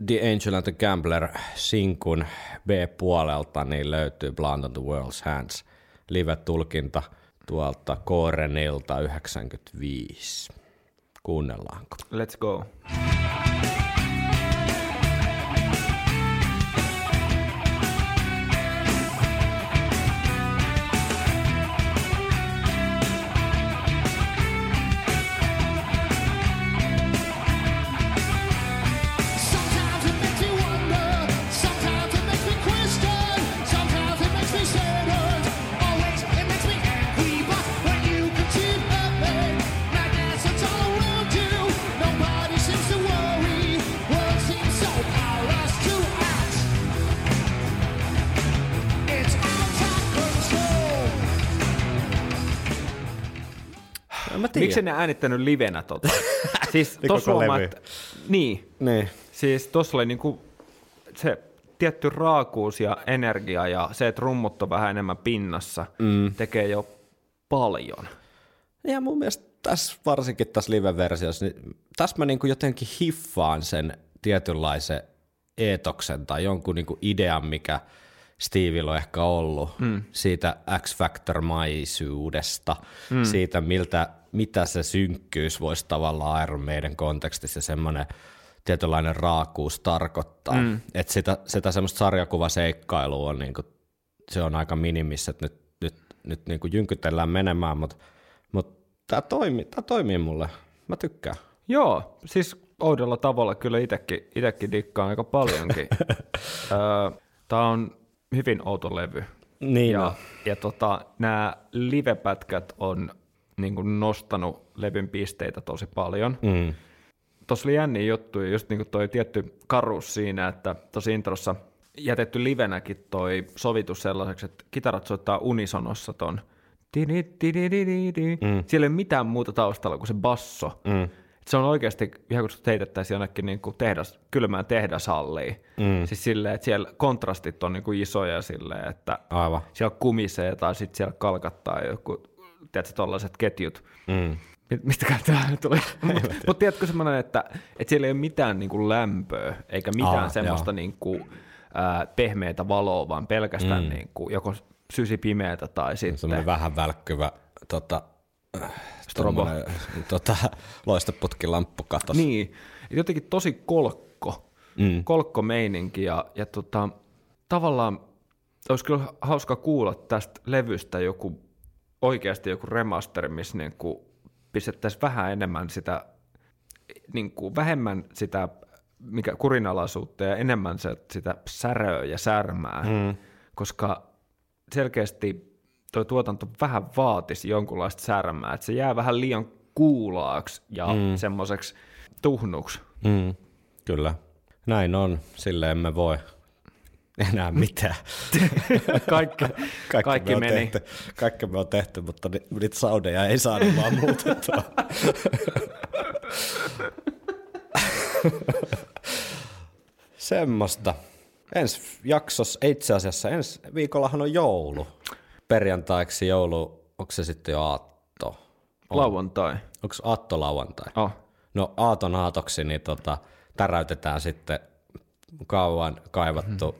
The Angel and the Gambler sinkun B-puolelta niin löytyy Blood on the World's Hands live-tulkinta tuolta Korenilta 95. Kuunnellaanko? Let's go. Sometimes Miksi ne äänittänyt livenä tota? siis tossa huomaa, että, niin, Niin. siis tossa oli niinku se tietty raakuus ja energia ja se, että rummut on vähän enemmän pinnassa, mm. tekee jo paljon. Ja mun mielestä tässä, varsinkin tässä live-versiossa, niin tässä mä niinku jotenkin hiffaan sen tietynlaisen eetoksen tai jonkun niinku idean, mikä Steveillä on ehkä ollut mm. siitä X-Factor-maisuudesta, mm. siitä miltä, mitä se synkkyys voisi tavallaan Iron Maiden kontekstissa semmoinen tietynlainen raakuus tarkoittaa. Mm. Että sitä, sitä semmoista sarjakuvaseikkailua on niinku, se on aika minimissä, että nyt, nyt, nyt niinku jynkytellään menemään, mutta mut tämä toimii, tää toimii mulle. Mä tykkään. Joo, siis oudolla tavalla kyllä itekin, itekin dikkaan aika paljonkin. Tämä on hyvin outo levy. Niin ja, on. ja tota, nämä livepätkät on niin kuin nostanut levyn pisteitä tosi paljon. Mm. Tuossa oli jänniä juttuja, just niin kuin toi tietty karuus siinä, että tosi introssa jätetty livenäkin toi sovitus sellaiseksi, että kitarat soittaa unisonossa ton. Mm. Siellä ei ole mitään muuta taustalla kuin se basso. Mm. Se on oikeasti ihan kuin sut heitettäisiin jonnekin niin kuin tehdas, kylmään tehdashalliin. Mm. Siis silleen, että siellä kontrastit on niin kuin isoja silleen, että Aivan. siellä kumisee tai sitten siellä kalkattaa joku, tiedätkö, tollaiset ketjut. Mm. Mi- Mistäkään tämä tuli? Mutta mut tiedätkö semmoinen, että, että siellä ei ole mitään niinku lämpöä, eikä mitään Aa, semmoista joo. niinku, ää, pehmeätä valoa, vaan pelkästään mm. niinku, joko sysi pimeätä tai sitten... Semmoinen vähän välkkyvä tota, äh, Strobo. tota, loisteputkilamppu katos. Niin, jotenkin tosi kolkko, mm. kolkko meininki ja, ja tota, tavallaan olisi kyllä hauska kuulla tästä levystä joku oikeasti joku remaster, missä niinku pistettäisiin vähän enemmän sitä, niinku, vähemmän sitä mikä kurinalaisuutta ja enemmän se, sitä säröä ja särmää, mm. koska selkeästi tuo tuotanto vähän vaatisi jonkunlaista särmää, että se jää vähän liian kuulaaksi ja mm. semmoiseksi tuhnuksi. Mm. Kyllä. Näin on. Silleen emme voi enää mitään. Kaikki, kaikki, kaikki me meni. Tehty, kaikki me on tehty, mutta ni, niitä saudeja ei saada vaan muutettua. Semmosta. Ensi jaksossa, itse asiassa ensi viikollahan on joulu. Perjantaiksi joulu, onko se sitten jo aatto? Lauantai. Onko aatto lauantai? Oh. No aaton aatoksi niin tota, täräytetään sitten kauan kaivattu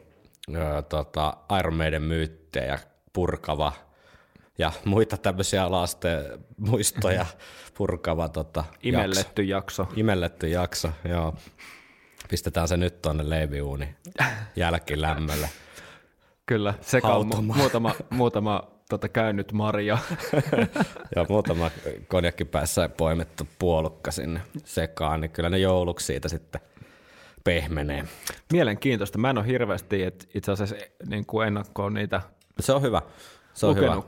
mm-hmm. ö, tota, Iron Maiden myyttejä purkava ja muita tämmöisiä lasten muistoja purkava tota, jakso. Imelletty jakso. Imelletty jakso, joo. Pistetään se nyt tuonne leiviuuni jälkilämmölle. Kyllä, sekä on Hautumaan. muutama, muutama tota, käynyt Maria. ja muutama konjakkipäissä poimittu puolukka sinne sekaan, niin kyllä ne jouluksi siitä sitten pehmenee. Mielenkiintoista. Mä en ole hirveästi et itse asiassa niin kuin ennakkoon niitä Se on hyvä. Se on hyvä.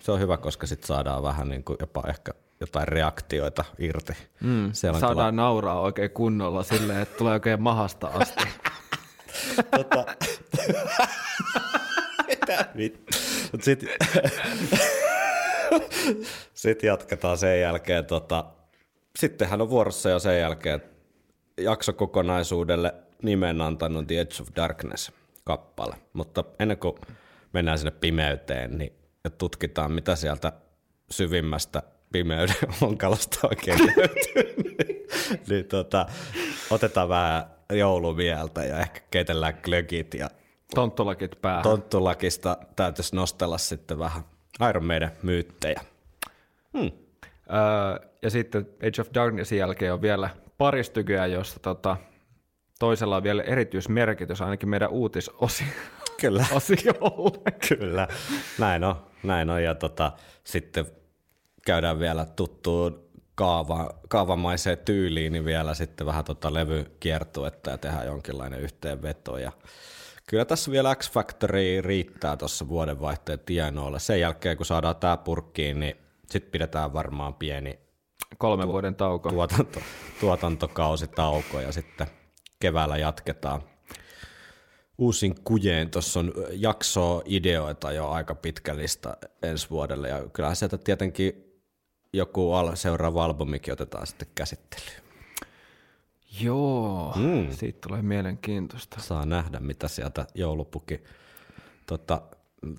Se on hyvä, koska sitten saadaan vähän niin kuin jopa ehkä jotain reaktioita irti. Mm, Siellä on Saadaan nauraa oikein kunnolla silleen, että tulee oikein mahasta asti. Mut sit, sit jatketaan sen jälkeen. Tota, sittenhän on vuorossa jo sen jälkeen jakso kokonaisuudelle nimen antanut The Edge of Darkness kappale. Mutta ennen kuin mennään sinne pimeyteen, niin tutkitaan mitä sieltä syvimmästä pimeyden onkalasta oikein löytyy. niin, niin tota, otetaan vähän joulumieltä ja ehkä keitellään glögit ja Tonttulakit päähän. tonttulakista täytyisi nostella sitten vähän Iron Maiden myyttejä. Öö, ja sitten Age of Darknessin jälkeen on vielä pari stykyä, josta tota, toisella on vielä erityismerkitys ainakin meidän uutisosiolle. Kyllä. Kyllä, näin on. Näin on. Ja tota, sitten käydään vielä tuttuun kaava, kaavamaiseen tyyliin, niin vielä sitten vähän tota levykiertuetta ja tehdään jonkinlainen yhteenveto. Ja kyllä tässä vielä X Factory riittää tuossa vuodenvaihteen tienoille. Sen jälkeen, kun saadaan tämä purkkiin, niin sitten pidetään varmaan pieni Kolmen vuoden tauko. tuotanto, tuotantokausitauko ja sitten keväällä jatketaan uusin kujeen. Tuossa on jaksoa ideoita jo aika pitkä lista ensi vuodelle ja kyllähän sieltä tietenkin joku seuraava albumikin otetaan sitten käsittelyyn. Joo, mm. siitä tulee mielenkiintoista. Saa nähdä, mitä sieltä joulupuki, tota,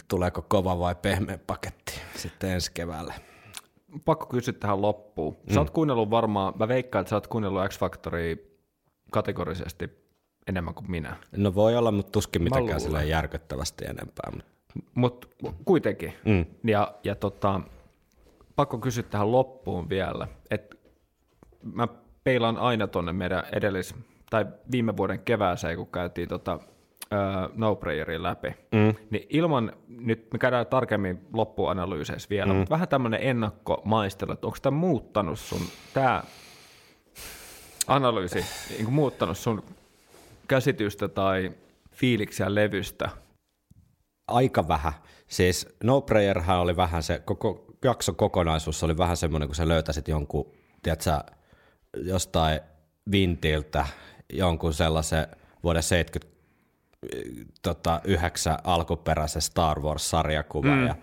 tuleeko kova vai pehmeä paketti sitten ensi keväällä. Pakko kysyä tähän loppuun. Sä oot kuunnellut varmaan, mä veikkaan, että sä oot kuunnellut X Factoria kategorisesti enemmän kuin minä. No voi olla, mutta tuskin mitenkään silleen järkyttävästi enempää. Mutta Mutta kuitenkin. Mm. Ja, ja tota, pakko kysyä tähän loppuun vielä, että mä peilaan aina tonne meidän edellis- tai viime vuoden kevääseen, kun käytiin tota, ää, No Prayerin läpi, mm. niin ilman, nyt me käydään tarkemmin loppuanalyyseissä vielä, mm. mutta vähän tämmöinen ennakkomaistelu, että onko tämä muuttanut sun, tämä analyysi, niin muuttanut sun käsitystä tai fiiliksiä levystä? aika vähän. Siis No Prayerhän oli vähän se, koko jakson kokonaisuus oli vähän semmoinen, kun sä löytäisit jonkun, tiedätkö, jostain vintiltä jonkun sellaisen vuoden 79 alkuperäisen Star Wars-sarjakuvan mm. ja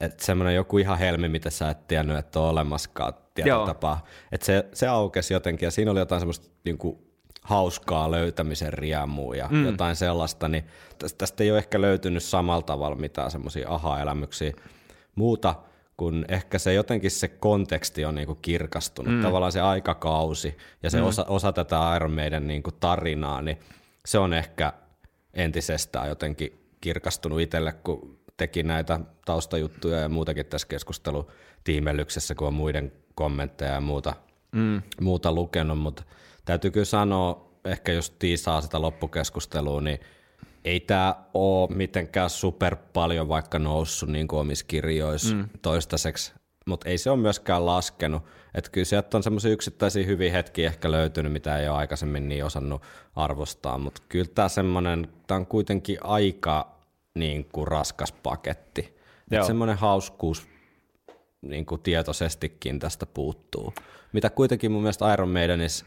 et semmoinen joku ihan helmi, mitä sä et tiennyt, että on olemaskaan tietyllä Joo. tapaa. Et se, se aukesi jotenkin ja siinä oli jotain semmoista niinku, hauskaa löytämisen riemua ja mm. jotain sellaista, niin tästä, tästä ei ole ehkä löytynyt samalla tavalla mitään semmoisia aha-elämyksiä. Muuta kun ehkä se jotenkin se konteksti on niinku kirkastunut, mm. tavallaan se aikakausi ja se mm. osa, osa tätä Iron Maiden niinku tarinaa, niin se on ehkä entisestään jotenkin kirkastunut itselle, kun teki näitä taustajuttuja ja muutakin tässä keskustelutiimellyksessä, kun on muiden kommentteja ja muuta, mm. muuta lukenut, mutta täytyy kyllä sanoa, ehkä jos tiisaa sitä loppukeskustelua, niin ei tämä ole mitenkään super paljon vaikka noussut niin kuin omissa kirjoissa mm. toistaiseksi, mutta ei se ole myöskään laskenut. Että kyllä sieltä on semmoisia yksittäisiä hyviä hetkiä ehkä löytynyt, mitä ei ole aikaisemmin niin osannut arvostaa, mutta kyllä tämä semmoinen, tämä on kuitenkin aika niin kuin raskas paketti. Että semmoinen hauskuus niin kuin tietoisestikin tästä puuttuu. Mitä kuitenkin mun mielestä Iron Maidenissa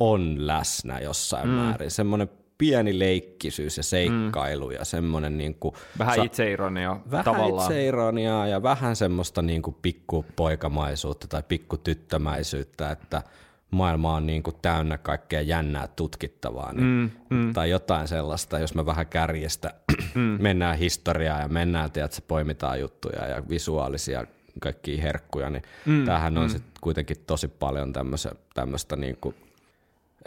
on läsnä jossain mm. määrin. Semmoinen pieni leikkisyys ja seikkailu mm. ja semmoinen niin kuin, Vähän sa- itseironia vähän tavallaan. itseironiaa ja vähän semmoista niin kuin pikkupoikamaisuutta tai pikkutyttömäisyyttä, että maailma on niin kuin täynnä kaikkea jännää tutkittavaa niin, mm, mm. tai jotain sellaista, jos mä vähän kärjestä mm. mennään historiaa ja mennään, tiedätkö, poimitaan juttuja ja visuaalisia kaikkia herkkuja, niin mm, tämähän on mm. sitten kuitenkin tosi paljon tämmöistä niin kuin,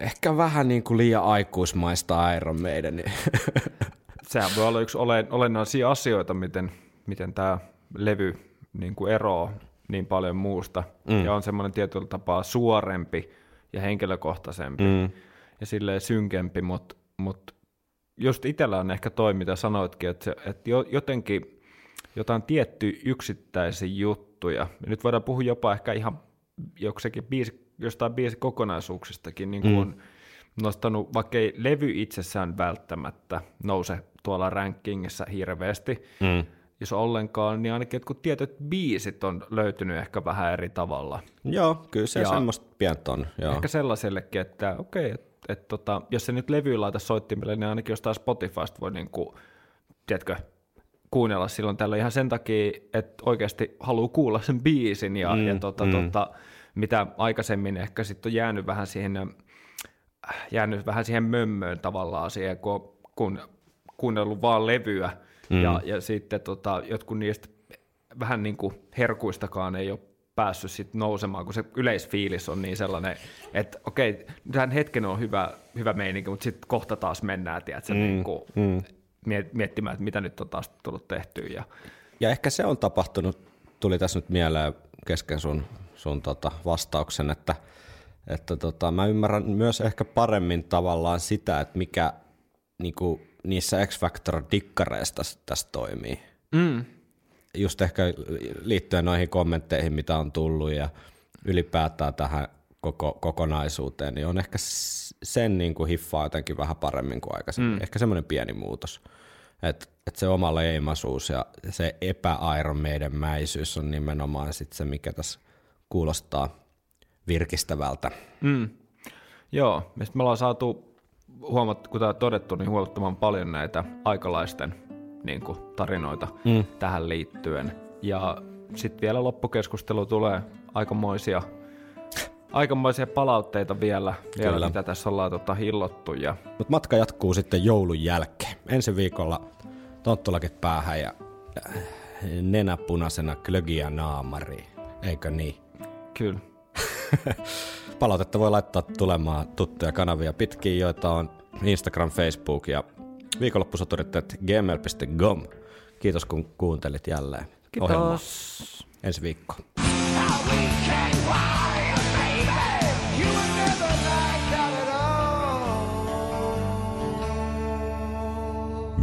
ehkä vähän niin kuin liian aikuismaista Iron Maiden. Niin Sehän voi olla yksi olen, olennaisia asioita, miten, miten tämä levy niin kuin eroaa niin paljon muusta. Mm. Ja on semmoinen tietyllä tapaa suorempi ja henkilökohtaisempi mm. ja silleen synkempi, mutta mut just itsellä on ehkä toi, mitä sanoitkin, että, että jo- jotenkin jotain tiettyjä yksittäisiä juttuja, ja nyt voidaan puhua jopa ehkä ihan joksikin biisi, jostain biisikokonaisuuksistakin, niin kuin mm. nostanut, vaikka ei levy itsessään välttämättä nouse tuolla rankingissa hirveästi, mm. jos ollenkaan, niin ainakin jotkut tietyt biisit on löytynyt ehkä vähän eri tavalla. Joo, kyllä se Ja- semmoista pientä on. Joo. Ehkä sellaisellekin, että okei, okay, että et, tota, jos se nyt levy laita soittimelle, niin ainakin jostain Spotifysta voi niinku, tiedätkö, kuunnella silloin tällä ihan sen takia, että oikeasti haluaa kuulla sen biisin ja, mm, ja tota, mm. tota, mitä aikaisemmin ehkä sitten on jäänyt vähän siihen, äh, jäänyt vähän siihen mömmöön tavallaan siihen, kun, kun kuunnellut vaan levyä mm. ja, ja sitten tota, jotkut niistä vähän niin kuin herkuistakaan ei ole päässyt sit nousemaan, kun se yleisfiilis on niin sellainen, että okei, tähän hetken on hyvä, hyvä meininki, mutta sitten kohta taas mennään, tiedätkö, mm, niin kuin mm. miettimään, että mitä nyt on taas tullut tehtyä. Ja, Ja ehkä se on tapahtunut, tuli tässä nyt mieleen kesken sun, sun tota vastauksen, että, että tota, mä ymmärrän myös ehkä paremmin tavallaan sitä, että mikä niinku, niissä X-Factor-dikkareissa tässä, tässä toimii. mm, Just ehkä liittyen noihin kommentteihin, mitä on tullut ja ylipäätään tähän koko, kokonaisuuteen, niin on ehkä sen niin kuin hiffaa jotenkin vähän paremmin kuin aikaisemmin. Mm. Ehkä semmoinen pieni muutos. Että et se oma leimasuus ja se epä-Iron-Maiden-mäisyys on nimenomaan sit se, mikä tässä kuulostaa virkistävältä. mm. Joo, ja me ollaan saatu, huomat, kuten on todettu, niin huomattavan paljon näitä aikalaisten niin kuin, tarinoita mm. tähän liittyen. Ja sitten vielä loppukeskustelu tulee aikamoisia, aikamoisia palautteita vielä, vielä Kyllä. mitä tässä ollaan tota, hillottu. Ja, Mutta matka jatkuu sitten joulun jälkeen. Ensi viikolla tonttulakit päähän ja äh, nenäpunaisena klögiä naamariin. Eikö niin? Kyllä. Palautetta voi laittaa tulemaan tuttuja kanavia pitkin, joita on Instagram, Facebook ja viikonloppusoturit.gmail.com. Kiitos kun kuuntelit jälleen ohjelmaa. Kiitos. Ensi viikko.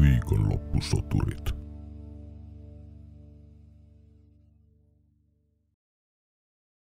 Viikonloppusoturit.